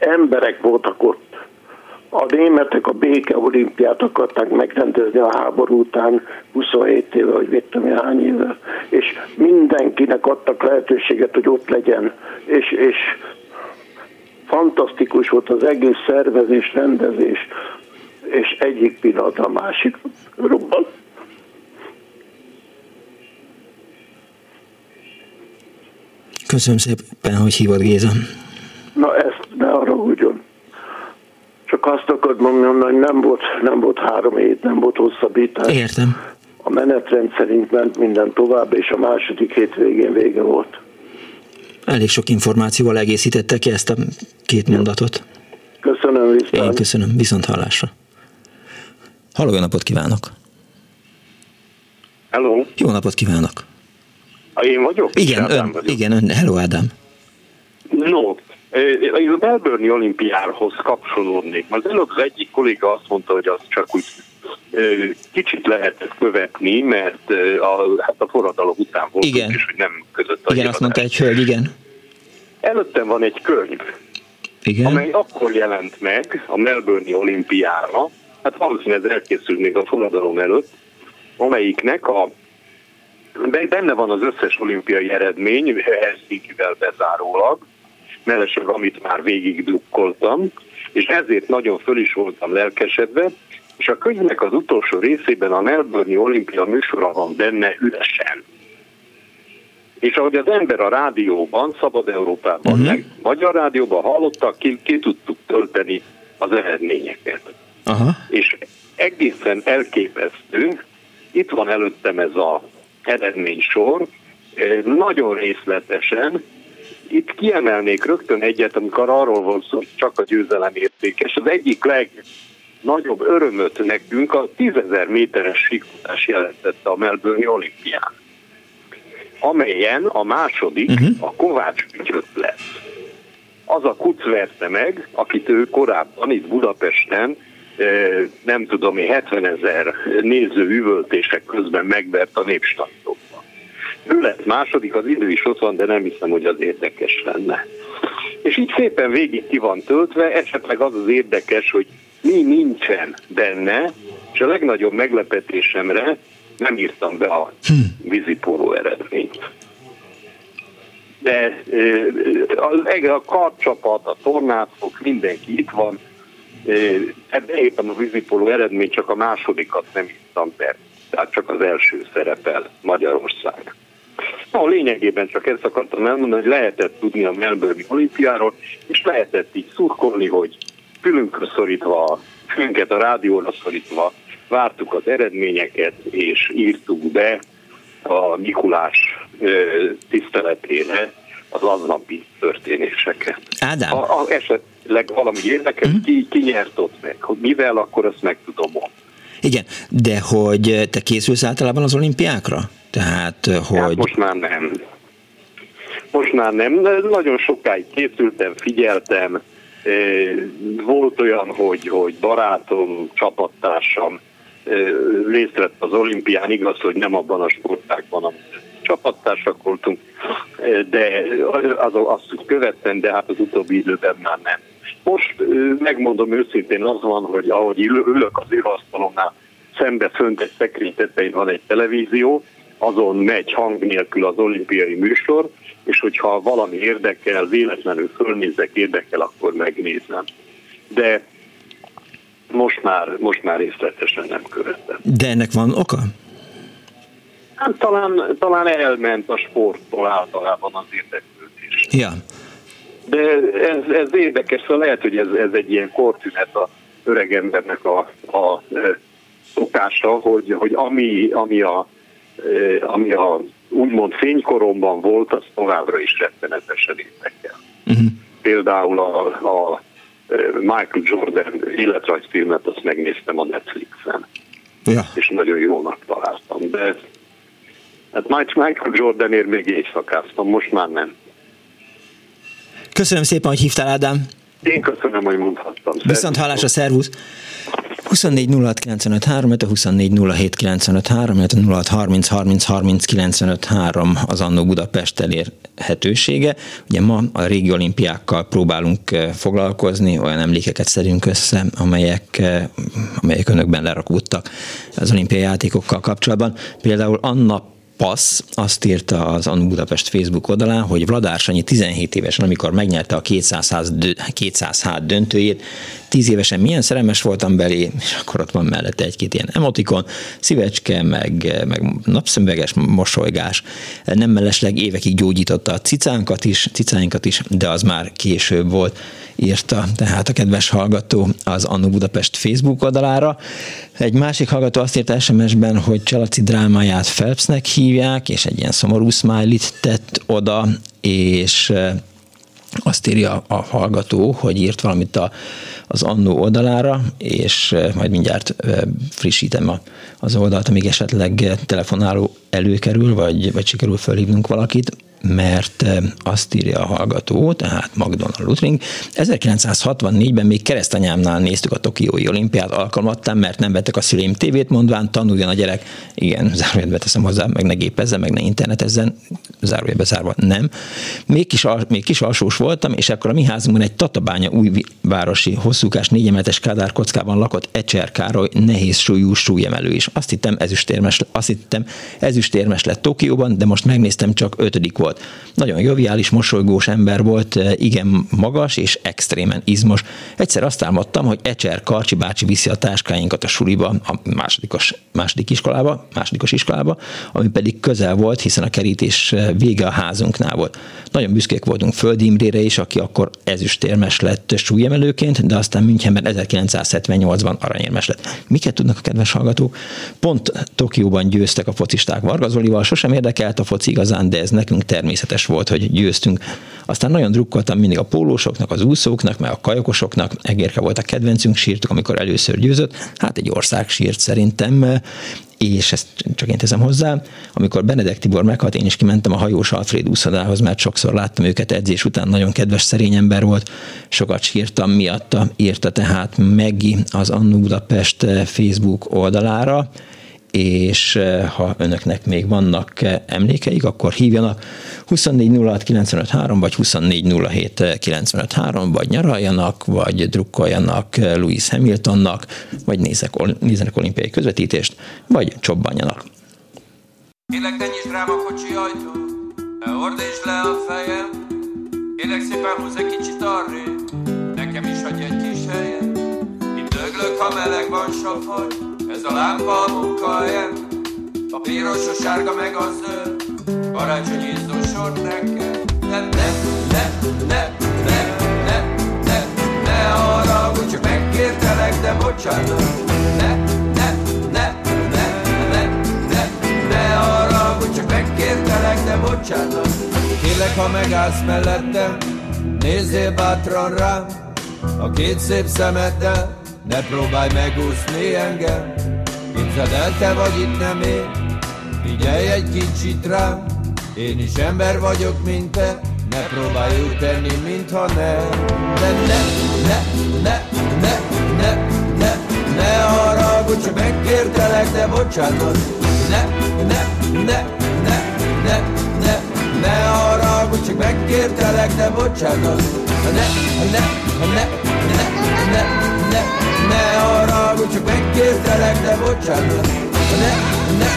Emberek voltak ott. A németek a béke olimpiát akarták megrendezni a háború után 27 éve, vagy mit tudom hány éve, és mindenkinek adtak lehetőséget, hogy ott legyen. És, és fantasztikus volt az egész szervezés, rendezés, és egyik pillanat a másik robban. Köszönöm szépen, hogy hívott Géza. Na ezt ne haragudjon. Csak azt akarod mondani, hogy nem volt, nem volt három hét, nem volt hosszabbítás. Értem. A menetrend szerint ment minden tovább, és a második hét végén vége volt. Elég sok információval egészítette ki ezt a két mondatot. Köszönöm, viszont. Én köszönöm, viszont hallásra. Halló, jó napot kívánok! Hello. Jó napot kívánok! Én vagyok? Igen, ön, vagyok. igen, ön, hello Ádám. No, a Melbourne olimpiához kapcsolódnék. Az előbb az egyik kolléga azt mondta, hogy az csak úgy kicsit lehetett követni, mert a, hát a forradalom után volt, Igen. és hogy nem között a Igen, azt mondta egy hölgy, igen. Előttem van egy könyv, Igen. amely akkor jelent meg a Melbourne olimpiára, hát valószínűleg ez elkészült még a forradalom előtt, amelyiknek a benne van az összes olimpiai eredmény, Helsinki-vel bezárólag, mellesleg amit már végig drukkoltam, és ezért nagyon föl is voltam lelkesedve, és a könyvnek az utolsó részében a Melbourne olimpia műsora van benne üresen. És ahogy az ember a rádióban, Szabad Európában, uh-huh. meg Magyar Rádióban hallotta, ki, ki tudtuk tölteni az eredményeket. Aha. És egészen elképesztő, itt van előttem ez a eredménysor, nagyon részletesen, itt kiemelnék rögtön egyet, amikor arról volt szó, hogy csak a győzelem értékes. Az egyik leg nagyobb örömöt nekünk a 10.000 méteres síkfutás jelentette a Melbourne olimpián, amelyen a második uh-huh. a Kovács Ügyött lett. Az a kuc verte meg, akit ő korábban itt Budapesten nem tudom én, 70 ezer néző üvöltések közben megvert a népstadionban. Ő lett második, az idő is ott van, de nem hiszem, hogy az érdekes lenne. És így szépen végig ki van töltve, esetleg az az érdekes, hogy mi nincsen benne, és a legnagyobb meglepetésemre nem írtam be a hm. vízipóló eredményt. De a, karcsapat, a tornászok, mindenki itt van. Éppen a vízipóló eredmény, csak a másodikat nem írtam be. Tehát csak az első szerepel Magyarország. No, lényegében csak ezt akartam elmondani, hogy lehetett tudni a Melbourne olimpiáról, és lehetett így szurkolni, hogy fülünkre szorítva, fülünket a rádióra szorítva vártuk az eredményeket, és írtuk be a Mikulás tiszteletére az aznapi történéseket. Ádám. A, a esetleg valami érdekes, uh-huh. ki, ki nyert ott meg, hogy mivel, akkor azt meg tudom mondani. Igen, de hogy te készülsz általában az olimpiákra? Tehát, hogy... Hát most már nem. Most már nem. Nagyon sokáig készültem, figyeltem. Volt olyan, hogy, hogy barátom, csapattársam részt vett az olimpián, igaz, hogy nem abban a sportákban, amit csapattársak voltunk, de az, azt követtem, de hát az utóbbi időben már nem. Most megmondom őszintén, az van, hogy ahogy ülök az asztalomnál, szembe fönt egy szekrény tetején van egy televízió, azon megy hang nélkül az olimpiai műsor, és hogyha valami érdekel, véletlenül fölnézek, érdekel, akkor megnézem. De most már, most már részletesen nem követem. De ennek van oka? Hát talán, talán elment a sporttól általában az érdeklődés. Ja. De ez, ez érdekes, szóval lehet, hogy ez, ez egy ilyen kortünet a öregembernek a, a szokása, hogy, hogy ami, ami, a, ami a úgymond fénykoromban volt, az továbbra is rettenetesen érdekel. Uh-huh. Például a, a Michael Jordan életrajzfilmet, azt megnéztem a Netflixen. Ja. És nagyon jónak találtam, de hát Michael Jordanért még éjszakáztam, most már nem. Köszönöm szépen, hogy hívtál, Ádám. Én köszönöm, hogy mondhattam. Viszont hallásra, szervusz! 24 06 95 24 07 95 30 30 30 95 3 az Annó Budapest elérhetősége. Ugye ma a régi olimpiákkal próbálunk eh, foglalkozni, olyan emlékeket szedünk össze, amelyek, eh, amelyek önökben lerakódtak az olimpiai játékokkal kapcsolatban. Például Anna Passz azt írta az Anu Budapest Facebook oldalán, hogy Vladár Sanyi 17 évesen, amikor megnyerte a 200, 200 hát döntőjét, 10 évesen milyen szerelmes voltam belé, és akkor ott van mellette egy-két ilyen emotikon, szívecske, meg, meg napszemüveges mosolygás. Nem mellesleg évekig gyógyította a cicánkat is, cicáinkat is, de az már később volt írta tehát a kedves hallgató az Annu Budapest Facebook oldalára. Egy másik hallgató azt írta SMS-ben, hogy Csalaci drámáját Phelpsnek hívják, és egy ilyen szomorú smiley tett oda, és azt írja a hallgató, hogy írt valamit a, az Annó oldalára, és majd mindjárt frissítem a, az oldalt, amíg esetleg telefonáló előkerül, vagy, vagy sikerül felhívnunk valakit mert azt írja a hallgató, tehát Magdonald Lutring, 1964-ben még keresztanyámnál néztük a Tokiói olimpiát alkalmattán, mert nem vettek a szüleim tévét, mondván tanuljon a gyerek, igen, zárójelbe teszem hozzá, meg ne gépezzen, meg ne internetezzen, zárójelbe zárva nem. Még kis, még kis alsós voltam, és akkor a mi házunkban egy Tatabánya újvárosi hosszúkás négyemeletes Kádár kockában lakott Ecser Károly nehéz súlyú súlyemelő is. Azt hittem ezüstérmes, azt hittem ezüstérmes lett Tokióban, de most megnéztem, csak ötödik volt volt. Nagyon joviális, mosolygós ember volt, eh, igen magas és extrémen izmos. Egyszer azt álmodtam, hogy Ecser Karcsi bácsi viszi a táskáinkat a suliba, a másodikos, második iskolába, másodikos iskolába, ami pedig közel volt, hiszen a kerítés eh, vége a házunknál volt. Nagyon büszkék voltunk Földi Imrére is, aki akkor ezüstérmes lett súlyemelőként, de aztán Münchenben 1978-ban aranyérmes lett. Miket tudnak a kedves hallgatók? Pont Tokióban győztek a focisták Varga Zolival, sosem érdekelt a foci igazán, de ez nekünk ter természetes volt, hogy győztünk. Aztán nagyon drukkoltam mindig a pólósoknak, az úszóknak, meg a kajokosoknak. Egérke volt a kedvencünk, sírtuk, amikor először győzött. Hát egy ország sírt szerintem, és ezt csak én teszem hozzá, amikor Benedek Tibor meghalt, én is kimentem a hajós Alfred úszodához, mert sokszor láttam őket edzés után, nagyon kedves szerény ember volt, sokat sírtam miatta, írta tehát Meggi az Annu Budapest Facebook oldalára, és eh, ha önöknek még vannak eh, emlékeik, akkor hívjanak 2406953 vagy 2407953, vagy nyaraljanak, vagy drukkoljanak eh, Louis Hamiltonnak, vagy nézek, nézzenek olimpiai közvetítést, vagy csobbanjanak. Kérlek, ne nyisd rám a kocsi ajtó, ne le a fejem, Kérlek szépen húzz egy kicsit arrébb, nekem is hagyj egy kis helyet. Itt döglök, ha meleg van safagy, ez a lámpa a munkahelyem, a piros, a sárga meg a zöld, karácsonyi sort nekem. Ne, ne, ne, ne, ne, ne, ne, ne hogy csak megkértelek, de bocsánat. Ne, ne, ne, ne, ne, ne, ne hogy csak megkértelek, de bocsánat. Kérlek, ha megállsz mellettem, nézzél bátran rám, a két szép szemeddel, ne próbálj megúszni engem Képzeld el, te vagy itt nem én Figyelj egy kicsit rám Én is ember vagyok, mint te Ne próbálj úgy tenni, mintha ne De ne, ne, ne, ne, ne, ne Ne haragudj, csak megkértelek, de bocsánat Ne, ne, ne, ne, ne, ne Ne haragudj, csak megkértelek, de bocsánat Ne, ne, ne, ne, ne, ne ne haragudj, csak megkértelek, de bocsánat. Ne, ne,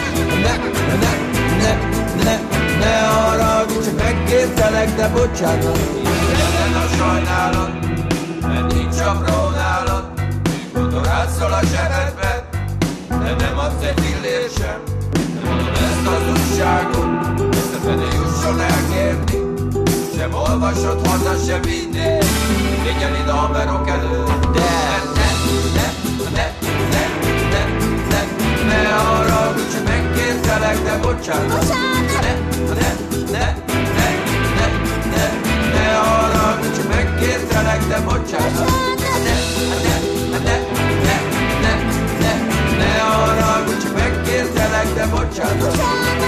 ne, ne, ne, ne, ne haragudj, csak megkértelek, de bocsánat. Legyen a sajnálat, mert nincs apró nálad Mikor átszol a zsebedbe, de nem adsz egy fillér sem. Mondom ezt az újságot, ezt a fene jusson elkérni. Sem olvasod haza, sem vinni Vigyen ide a berok elő, de ne arra, csak megkértelek, de bocsánat. Ne, ne, ne, ne, ne, ne, ne arra, csak megkértelek, de bocsánat. Ne, ne, ne, ne, ne, ne, ne arra, csak megkértelek, de bocsánat. Ne,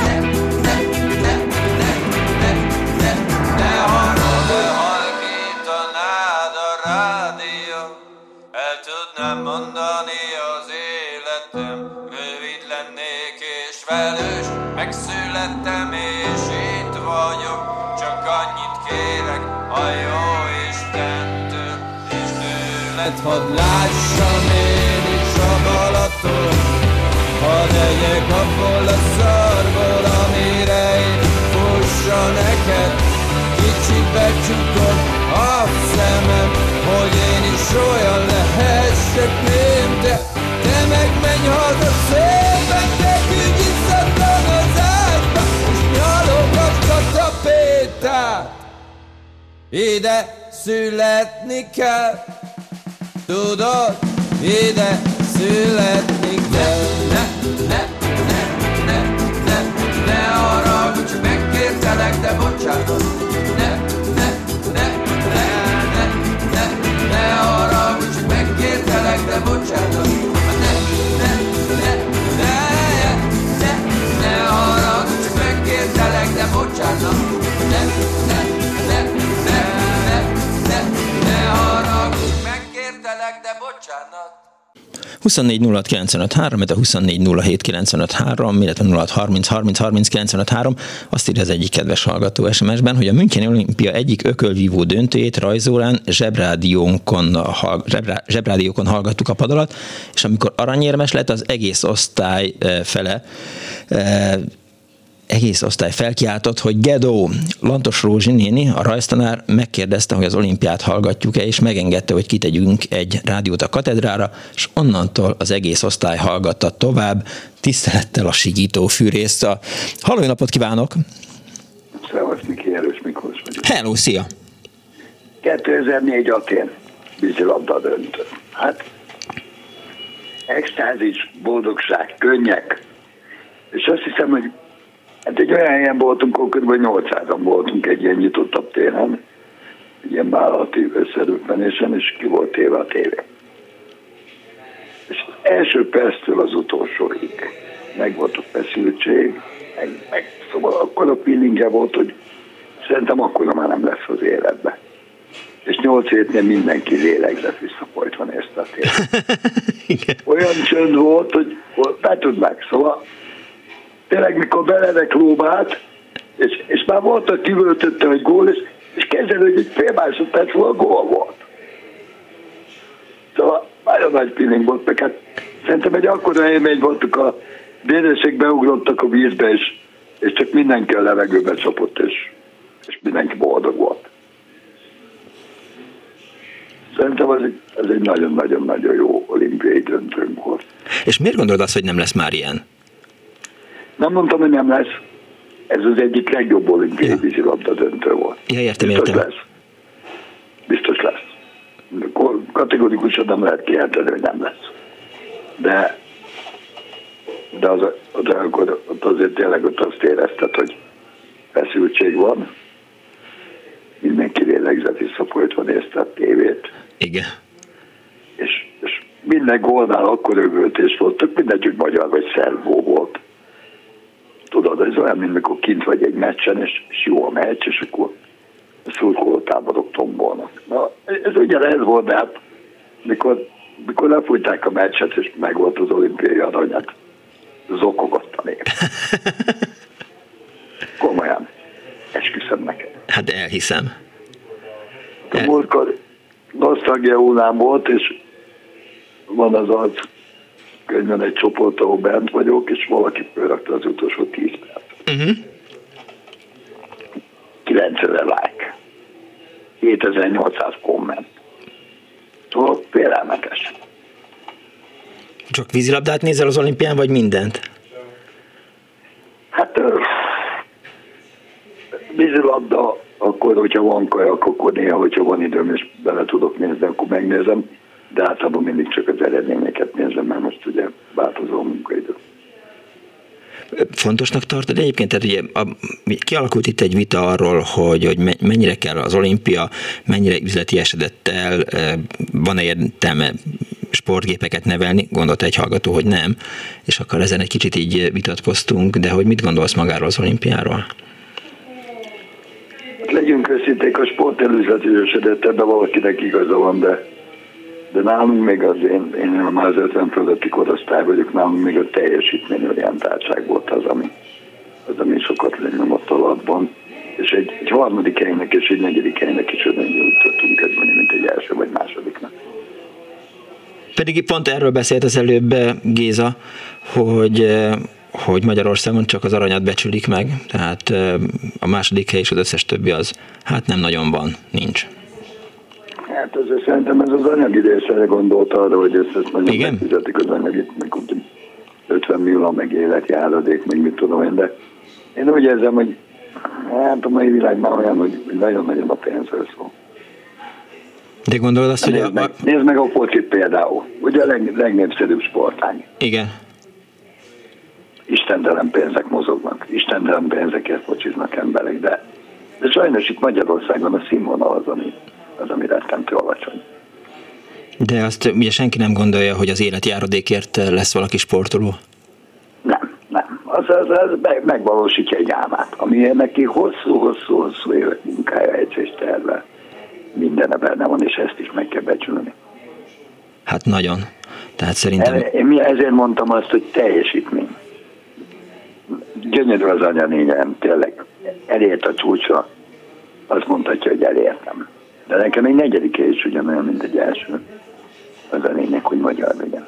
hadd lássam én is a Balaton, hadd egyek abból a szarból, amire én fussa neked, kicsit becsukod a szemem, hogy én is olyan lehessek, mint te, te meg menj haza szépen, te tapétát Ide születni kell Tudod, ide születni kell Ne, ne, ne, ne, ne, ne arra, hogy csak megkértelek, de bocsánat Ne, ne, ne, ne, ne, ne, ne arra, hogy csak megkértelek, de bocsánat Ne, ne, ne, ne, ne, ne arra, hogy csak megkértelek, de bocsánat ne, ne, ne, bocsánat. 24 06 953, a 24 07 953, illetve 06 30 30 30 953, azt írja az egyik kedves hallgató SMS-ben, hogy a Müncheni Olimpia egyik ökölvívó döntőjét rajzórán zsebrádiónkon, zsebrá, zsebrádiókon hallgattuk a pad alatt, és amikor aranyérmes lett, az egész osztály eh, fele eh, egész osztály felkiáltott, hogy Gedó, Lantos Rózsi néni, a rajztanár megkérdezte, hogy az olimpiát hallgatjuk-e, és megengedte, hogy kitegyünk egy rádiót a katedrára, és onnantól az egész osztály hallgatta tovább, tisztelettel a sigító fűrészt. A... Halló, napot kívánok! Szevasz, Miki, Erős Miklós vagyok. Hello, szia! 2004 Atén, vízilabda döntő. Hát, extázis, boldogság, könnyek. És azt hiszem, hogy Hát egy olyan helyen voltunk, ahol kb. 800-an voltunk egy ilyen nyitottabb téren, egy ilyen vállalati összerőpenésen, és ki volt téve a tévé. És az első perctől az utolsóig meg volt a feszültség, meg, meg szóval akkor a feelingje volt, hogy szerintem akkor már nem lesz az életbe. És nyolc hétnél mindenki lélegzett visszafolytva nézte a tévét. Olyan csönd volt, hogy be tudnák. Szóval tényleg mikor beledek lóbát, és, és már volt, hogy kivöltötte, hogy gól, és, és kezded, hogy egy fél másodperc volt, gól volt. Szóval nagyon nagy feeling volt, meg hát szerintem egy akkora élmény voltuk, a dédesek beugrottak a vízbe, és, és csak mindenki a levegőbe csapott, és, és mindenki boldog volt. Szerintem ez egy, ez egy nagyon-nagyon-nagyon jó olimpiai döntőnk volt. És miért gondolod azt, hogy nem lesz már ilyen? Nem mondtam, hogy nem lesz. Ez az egyik legjobb olimpiai ja. vízilabda döntő volt. Ja, értem, Biztos értem. lesz. Biztos lesz. Kategorikusan nem lehet kijelenteni, hogy nem lesz. De, de, az, de akkor ott azért tényleg ott azt érezted, hogy feszültség van. Mindenki lélegzett visszafolytva nézte a tévét. Igen. És, és minden gólnál akkor övöltés volt, tök mindegy, hogy magyar vagy szervó volt. Tudod, ez olyan, mint mikor kint vagy egy meccsen, és, és jó a meccs, és akkor a szurkoló táborok tombolnak. Na, ez ugyanez volt, de hát mikor, mikor lefújták a meccset, és meg volt az olimpiai aranyat, zokogott a nép. Komolyan. Esküszöm neked. Hát elhiszem. A múltkor nosztalgia ólám volt, és van az az könyvben egy csoport, ahol bent vagyok, és valaki fölrakta az utolsó 10 perc. Uh-huh. 9000 like. 7800 komment. Szóval félelmetes. Csak vízilabdát nézel az olimpián, vagy mindent? Hát vízilabda, akkor, hogyha van kajak, akkor néha, hogyha van időm, és bele tudok nézni, akkor megnézem, de általában mindig csak az eredményeket nézem, mert most ugye változó a munkaidő. Fontosnak tartod egyébként, tehát ugye a, kialakult itt egy vita arról, hogy, hogy mennyire kell az olimpia, mennyire üzleti esedett el, van-e értelme sportgépeket nevelni, gondolta egy hallgató, hogy nem, és akkor ezen egy kicsit így vitatkoztunk, de hogy mit gondolsz magáról az olimpiáról? Legyünk őszinték, a sport előzetűsödött, ebben valakinek igaza van, de, de nálunk még az, én, én már az 50 fölötti korosztály vagyok, nálunk még a teljesítményorientáltság volt az, ami, az, ami sokat lenyomott alatban. És egy, egy harmadik helynek és egy negyedik helynek is jutottunk egy mint egy első vagy másodiknak. Pedig pont erről beszélt az előbb Géza, hogy hogy Magyarországon csak az aranyat becsülik meg, tehát a második hely és az összes többi az hát nem nagyon van, nincs. Hát ez szerintem ez az anyagi részre gondolt arra, hogy ezt, ezt nagyon Igen? megfizetik az anyagi, meg 50 millió meg életjáradék, meg mit tudom én, de én úgy érzem, hogy hát a mai világ már olyan, hogy nagyon-nagyon a pénzről szól. De gondolod azt, nézd hogy... Meg, a... Nézd meg a focit például. Ugye a leg, legnépszerűbb sportány. Igen. Istentelen pénzek mozognak, istentelen pénzekért focsiznak emberek, de, de sajnos itt Magyarországon a színvonal az, ami, az, ami rettentő alacsony. De azt ugye senki nem gondolja, hogy az életjáradékért lesz valaki sportoló? Nem, nem. Az, az, az megvalósítja egy álmát, ami neki hosszú-hosszú-hosszú évek munkája egy terve. Minden benne van, és ezt is meg kell becsülni. Hát nagyon. Tehát szerintem... Én ezért mondtam azt, hogy teljesítmény gyönyörű az anyanyényem, tényleg elért a csúcsra, azt mondhatja, hogy elértem. De nekem egy negyedik is ugyanolyan, mint egy első. Az a lényeg, hogy magyar legyen.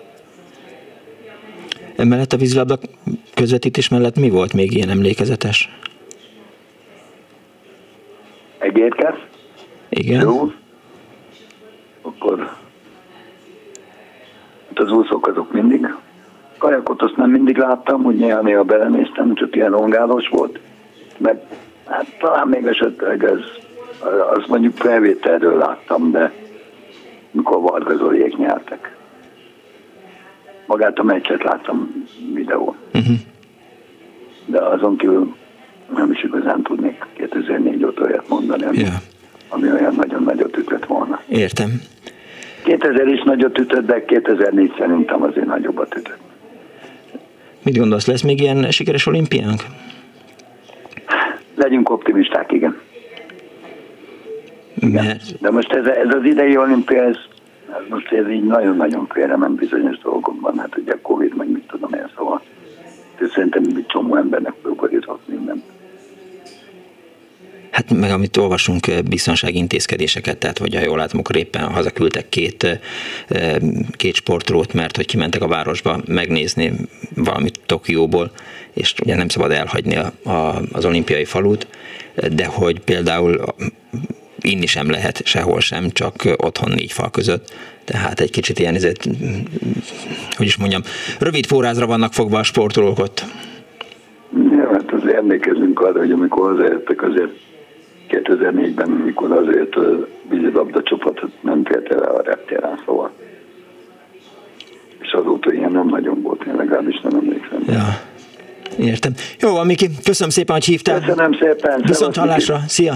Emellett a vízilabda közvetítés mellett mi volt még ilyen emlékezetes? Egérkez? Igen. Jó. Akkor hát az úszók azok mindig kajakot azt nem mindig láttam, hogy néha-néha belenéztem, csak ilyen rongálós volt. Meg hát talán még esetleg ez, az mondjuk felvételről láttam, de mikor Varga Zoliék nyertek. Magát a meccset láttam videón. Uh-huh. De azon kívül nem is igazán tudnék 2004 óta olyat mondani, ami, Ja. ami olyan nagyon nagyot ütött volna. Értem. 2000 is nagyot ütött, de 2004 szerintem azért nagyobbat ütött. Mit gondolsz, lesz még ilyen sikeres olimpiánk? Legyünk optimisták, igen. Mert... De most ez, ez az idei olimpia, ez, ez most ez így nagyon-nagyon félrement bizonyos dolgokban, hát ugye a Covid, meg mit tudom én, szóval ez szerintem egy csomó embernek fölborított minden. Hát meg amit olvasunk, eh, biztonsági intézkedéseket, tehát hogy ha jól látom, akkor éppen hazaküldtek két, eh, két sportolót, mert hogy kimentek a városba megnézni valamit Tokióból, és ugye nem szabad elhagyni a, a, az olimpiai falut, de hogy például inni sem lehet sehol sem, csak otthon négy fal között. Tehát egy kicsit ilyen, ezért, hogy is mondjam, rövid forrázra vannak fogva a sportolók ott. Ja, hát azért emlékezünk arra, hogy amikor hazajöttek azért 2004-ben, amikor azért a vízilabda csapatot nem fért el a reptéren, szóval. És azóta ilyen nem nagyon volt, én legalábbis nem emlékszem. Ja. Értem. Jó van, Miki, köszönöm szépen, hogy hívtál. Köszönöm szépen. Viszont hallásra. Szia.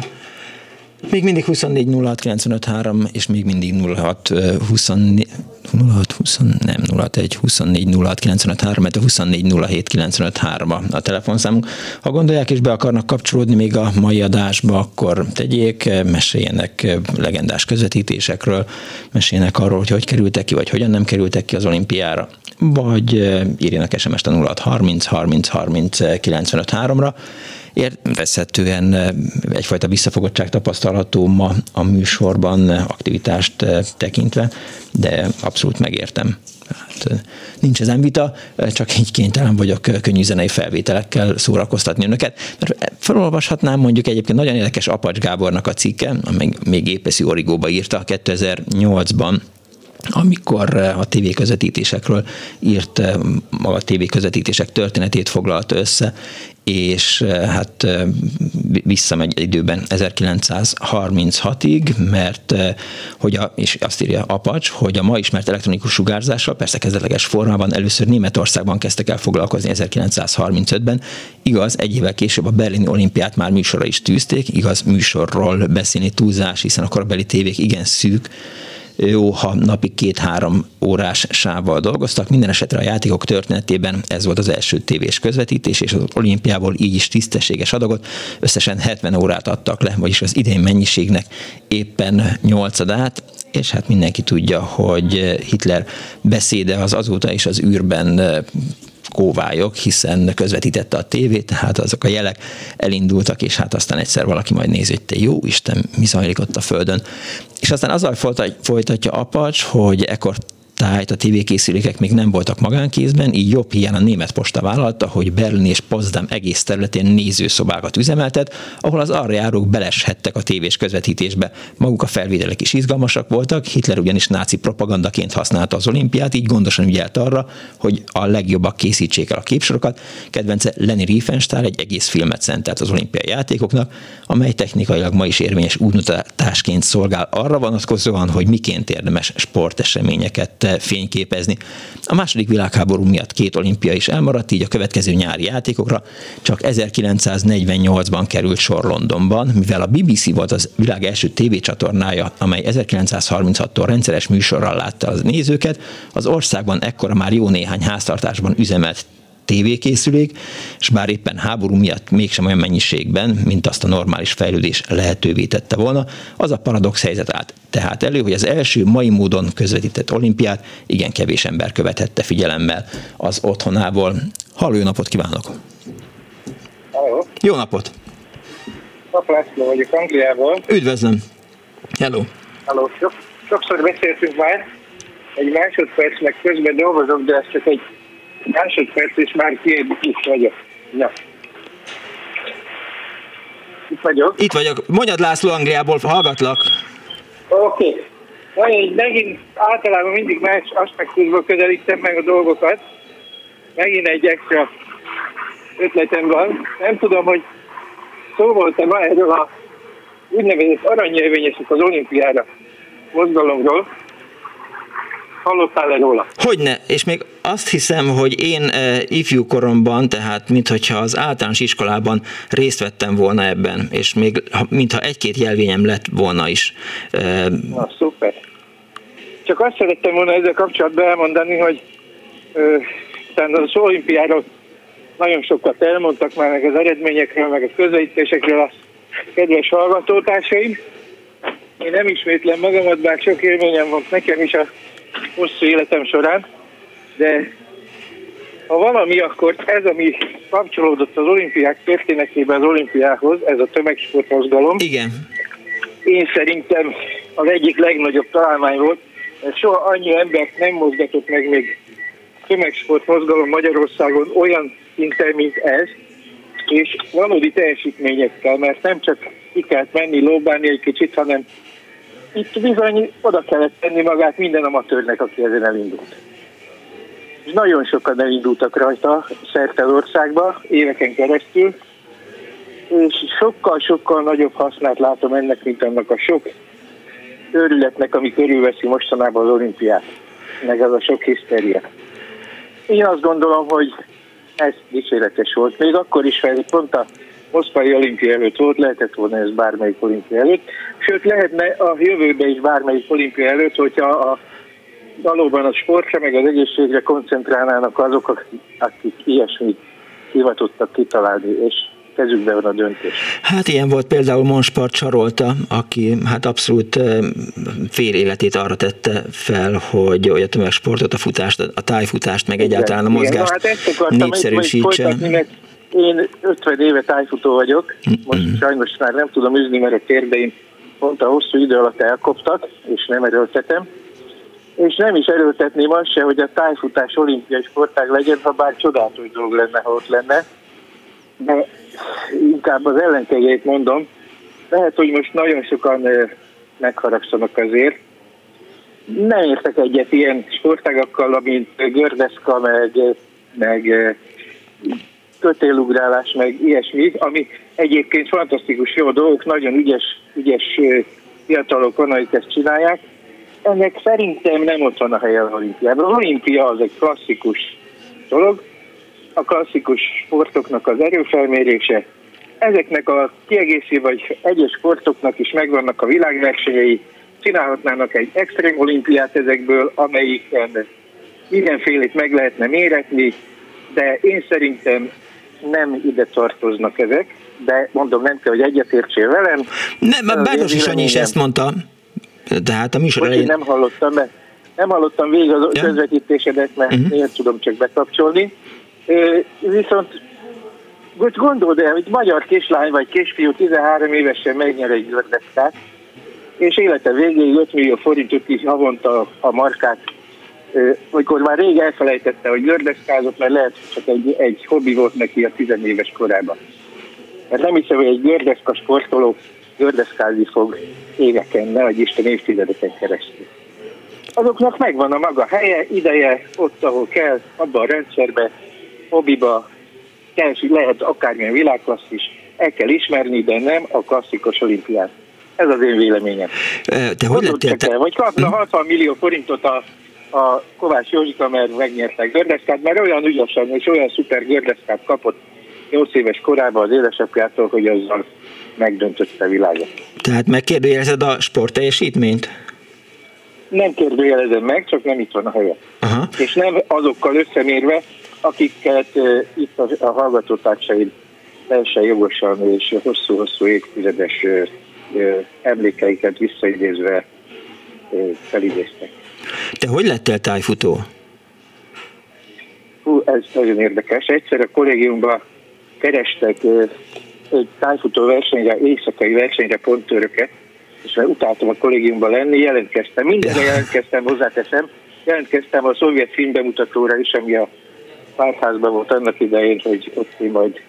Még mindig 24 06 95 3, és még mindig 06 24, 06 20, nem 06 1, 24 06 95 3, mert a 24 07 95 3 a telefonszámunk. Ha gondolják és be akarnak kapcsolódni még a mai adásba, akkor tegyék, meséljenek legendás közvetítésekről, meséljenek arról, hogy hogy kerültek ki, vagy hogyan nem kerültek ki az olimpiára, vagy írjanak SMS-t a 06 30 30 30 95 3-ra, Érvezetően egyfajta visszafogottság tapasztalható ma a műsorban aktivitást tekintve, de abszolút megértem. Hát, nincs ezen vita, csak így kénytelen vagyok könnyű zenei felvételekkel szórakoztatni önöket. Mert felolvashatnám mondjuk egyébként nagyon érdekes Apacs Gábornak a cikke, amely még Épeszi Origóba írta 2008-ban, amikor a tévéközvetítésekről írt, maga a tévéközvetítések történetét foglalta össze, és hát visszamegy időben 1936-ig, mert hogy a, és azt írja Apacs, hogy a ma ismert elektronikus sugárzással, persze kezdetleges formában először Németországban kezdtek el foglalkozni 1935-ben, igaz, egy évvel később a berlini olimpiát már műsorra is tűzték, igaz, műsorról beszélni túlzás, hiszen a korabeli tévék igen szűk, jó, ha napi két-három órás sávval dolgoztak. Minden esetre a játékok történetében ez volt az első tévés közvetítés, és az olimpiából így is tisztességes adagot. Összesen 70 órát adtak le, vagyis az idén mennyiségnek éppen nyolcadát, és hát mindenki tudja, hogy Hitler beszéde az azóta is az űrben kóvályok, hiszen közvetítette a tévét, tehát azok a jelek elindultak, és hát aztán egyszer valaki majd nézi, hogy te jó Isten, mi zajlik ott a földön. És aztán azzal folytatja Apacs, hogy ekkor tájt a tévékészülékek még nem voltak magánkézben, így jobb hiány a német posta vállalta, hogy Berlin és Potsdam egész területén nézőszobákat üzemeltet, ahol az arra járók beleshettek a tévés közvetítésbe. Maguk a felvételek is izgalmasak voltak, Hitler ugyanis náci propagandaként használta az olimpiát, így gondosan ügyelt arra, hogy a legjobbak készítsék el a képsorokat. Kedvence Leni Riefenstahl egy egész filmet szentelt az olimpiai játékoknak, amely technikailag ma is érvényes útmutatásként szolgál arra vonatkozóan, hogy miként érdemes sporteseményeket fényképezni. A második világháború miatt két olimpia is elmaradt, így a következő nyári játékokra csak 1948-ban került sor Londonban, mivel a BBC volt az világ első tévécsatornája, amely 1936-tól rendszeres műsorral látta az nézőket, az országban ekkora már jó néhány háztartásban üzemelt tévékészülék, és bár éppen háború miatt mégsem olyan mennyiségben, mint azt a normális fejlődés lehetővé tette volna, az a paradox helyzet állt tehát elő, hogy az első mai módon közvetített olimpiát igen kevés ember követette figyelemmel az otthonából. Halló, jó napot kívánok! Halló! Jó napot! Nap László vagyok Angliából. Üdvözlöm! Hello! Halló! Sok, sokszor beszéltünk már, egy másodpercnek közben dolgozok, de ez csak egy másodperc, és már két is vagyok. Ja. Itt vagyok. Itt vagyok. Mondjad László Angliából, hallgatlak. Oké. Okay. Na, én megint általában mindig más aspektusból közelítem meg a dolgokat. Megint egy extra ötletem van. Nem tudom, hogy szó volt-e ma erről a úgynevezett aranyjelvényesek az olimpiára mozgalomról. Hallottál-e róla? Hogyne, és még azt hiszem, hogy én e, ifjú koromban, tehát mintha az általános iskolában részt vettem volna ebben, és még mintha egy-két jelvényem lett volna is. E, Na, szuper. Csak azt szerettem volna ezzel kapcsolatban elmondani, hogy e, az olimpiáról nagyon sokat elmondtak már meg az eredményekről, meg a közvetítésekről a kedves hallgatótársaim. Én nem ismétlem magamat, bár sok élményem volt nekem is a hosszú életem során, de ha valami, akkor ez, ami kapcsolódott az olimpiák történetében az olimpiához, ez a tömegsportmozgalom. Igen. Én szerintem az egyik legnagyobb találmány volt, mert soha annyi embert nem mozgatott meg még tömegsportmozgalom Magyarországon olyan szinten, mint ez, és valódi teljesítményekkel, mert nem csak ki kellett menni, lóbálni egy kicsit, hanem itt bizony oda kellett tenni magát minden amatőrnek, aki ezen elindult. Nagyon sokan elindultak rajta szerte országba, éveken keresztül, és sokkal-sokkal nagyobb hasznát látom ennek, mint annak a sok őrületnek, ami körülveszi mostanában az olimpiát, meg az a sok hisztéria. Én azt gondolom, hogy ez dicséretes volt. Még akkor is, hogy pont a Moszkvai olimpia előtt volt, lehetett volna ez bármelyik olimpia előtt, sőt lehetne a jövőben is bármelyik olimpia előtt, hogyha a, valóban a sportra meg az egészségre koncentrálnának azok, akik ilyesmit hivatottak kitalálni, és kezükben van a döntés. Hát ilyen volt például Monspart Csarolta, aki hát abszolút fél életét arra tette fel, hogy a tömegsportot, a futást, a tájfutást, meg egyáltalán a mozgást igen, no, hát népszerűsítse. Én 50 éve tájfutó vagyok, most sajnos már nem tudom üzni, mert a térdeim pont a hosszú idő alatt elkoptak, és nem erőltetem. És nem is erőltetném azt se, hogy a tájfutás olimpiai sportág legyen, ha bár csodálatos dolog lenne, ha ott lenne. De inkább az ellenkezőjét mondom. Lehet, hogy most nagyon sokan megharagszanak azért. Nem értek egyet ilyen sportágakkal, mint gördeszka, meg, meg kötélugrálás, meg ilyesmi, ami egyébként fantasztikus jó dolgok, nagyon ügyes, ügyes fiatalok van, akik ezt csinálják. Ennek szerintem nem ott van a helye az olimpiában. Az olimpia az egy klasszikus dolog, a klasszikus sportoknak az erőfelmérése. Ezeknek a kiegészítő vagy egyes sportoknak is megvannak a világversenyei, csinálhatnának egy extrém olimpiát ezekből, amelyiken mindenfélét meg lehetne méretni, de én szerintem nem ide tartoznak ezek, de mondom, nem kell, hogy egyetértsél velem. Nem, a Báros is annyi is ezt mondta. Tehát a műsor elején... nem hallottam, mert nem hallottam végig az ja. közvetítésedet, mert uh-huh. én tudom csak bekapcsolni. Viszont hogy gondold el, hogy magyar kislány vagy kisfiú 13 évesen megnyer egy gördeszkát, és élete végéig 5 millió forintot is havonta a markát, amikor már rég elfelejtette, hogy gördeszkázott, mert lehet, csak egy, egy hobbi volt neki a 10 éves korában. Mert nem hiszem, hogy egy gördeszka sportoló gördeszkázni fog éveken, ne vagy Isten évtizedeken keresztül. Azoknak megvan a maga helye, ideje, ott, ahol kell, abban a rendszerben, hobbiba, teljes, lehet akármilyen világklassz is, el kell ismerni, de nem a klasszikus olimpiát. Ez az én véleményem. Te hogy lettél? Te... Vagy kapna 60 millió forintot a, a Kovács Józsika, mert megnyertek gördeszkát, mert olyan ügyesen és olyan szuper gördeszkát kapott 8 éves korában az édesapjától, hogy azzal megdöntötte a világot. Tehát megkérdőjelezed a sport teljesítményt? Nem kérdőjelezem meg, csak nem itt van a helye. Aha. És nem azokkal összemérve, akiket uh, itt a, a hallgatótársaid teljesen jogosan és hosszú-hosszú évtizedes uh, uh, emlékeiket visszaidézve uh, felidéztek. Te hogy lettél tájfutó? Hú, ez nagyon érdekes. Egyszer a kollégiumban kerestek egy tájfutó versenyre, éjszakai versenyre pontőröket, és mert utáltam a kollégiumban lenni, jelentkeztem, mindenre jelentkeztem, hozzáteszem, jelentkeztem a szovjet filmbemutatóra is, ami a párházban volt annak idején, hogy ott én majd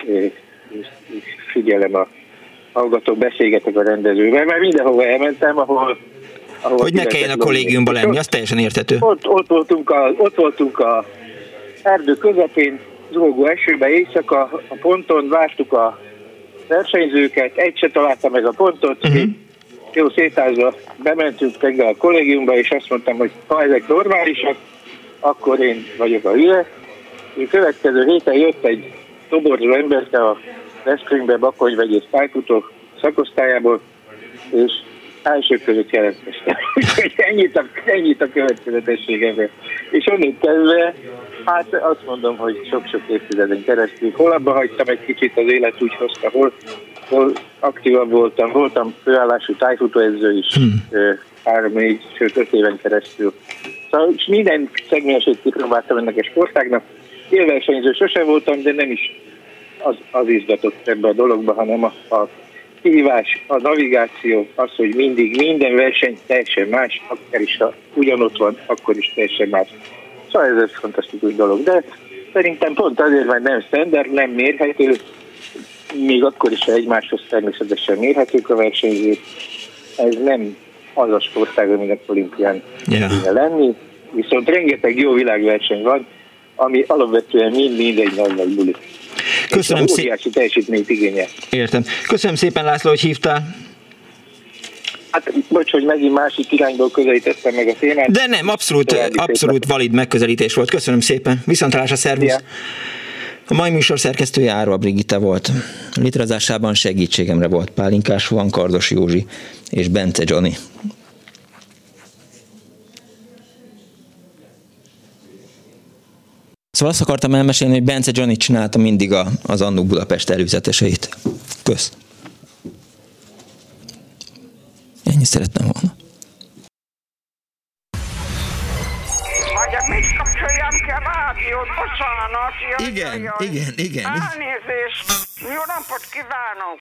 figyelem a hallgatók, beszélgetek a rendezővel, mert mindenhova elmentem, ahol ahol hogy ne kelljen a kollégiumban lenni, az teljesen értető. Ott, ott, voltunk a, ott voltunk a erdő közepén, zúgó esőbe éjszaka, a ponton vártuk a versenyzőket, egy se találta meg a pontot, uh-huh. jó szétázva bementünk reggel a kollégiumba, és azt mondtam, hogy ha ezek normálisak, akkor én vagyok a hülye. A következő héten jött egy toborzó emberke a Veszprémbe Bakony vegyész pályfutó szakosztályából, és első között jelentkeztem. Úgyhogy ennyit a, ennyit a következetességemre. És onnél kezdve, hát azt mondom, hogy sok-sok évtizeden keresztül hol abba hagytam egy kicsit, az élet úgy hozta, hol, hol aktívan voltam, voltam főállású tájfutóedző is, hmm. három, négy, sőt öt éven keresztül. Szóval és minden szegmensét kipróbáltam ennek a sportágnak. Élversenyző sosem voltam, de nem is az, az izgatott ebbe a dologba, hanem a, a kihívás, a navigáció, az, hogy mindig minden verseny teljesen más, akár is ha ugyanott van, akkor is teljesen más. Szóval ez egy fantasztikus dolog, de szerintem pont azért, mert nem standard, nem mérhető, még akkor is, ha egymáshoz természetesen mérhetők a versenyzők, ez nem az a sportág, aminek olimpián yeah. kéne lenni, viszont rengeteg jó világverseny van, ami alapvetően mind-mind egy nagy-nagy buli. Köszönöm szépen. Óriási teljesítményt igényel. Értem. Köszönöm szépen László, hogy hívtál. Hát, bocs, hogy megint másik irányból közelítettem meg a témát. De nem, abszolút, abszolút valid megközelítés volt. Köszönöm szépen. Viszontalásra, szervusz. Yeah. A mai műsor szerkesztője Árva Brigitta volt. Litrázásában segítségemre volt Pálinkás Van, Kardos Józsi és Bence Johnny. Szóval azt akartam elmesélni, hogy Bence Johnny csinálta mindig a, az Annó Budapest előzeteseit. Kösz. Ennyi szerettem volna. Mit kapcsoljam ki a rádiót? Bocsánat. Igen, igen, igen. Elnézést. Jó napot kívánok.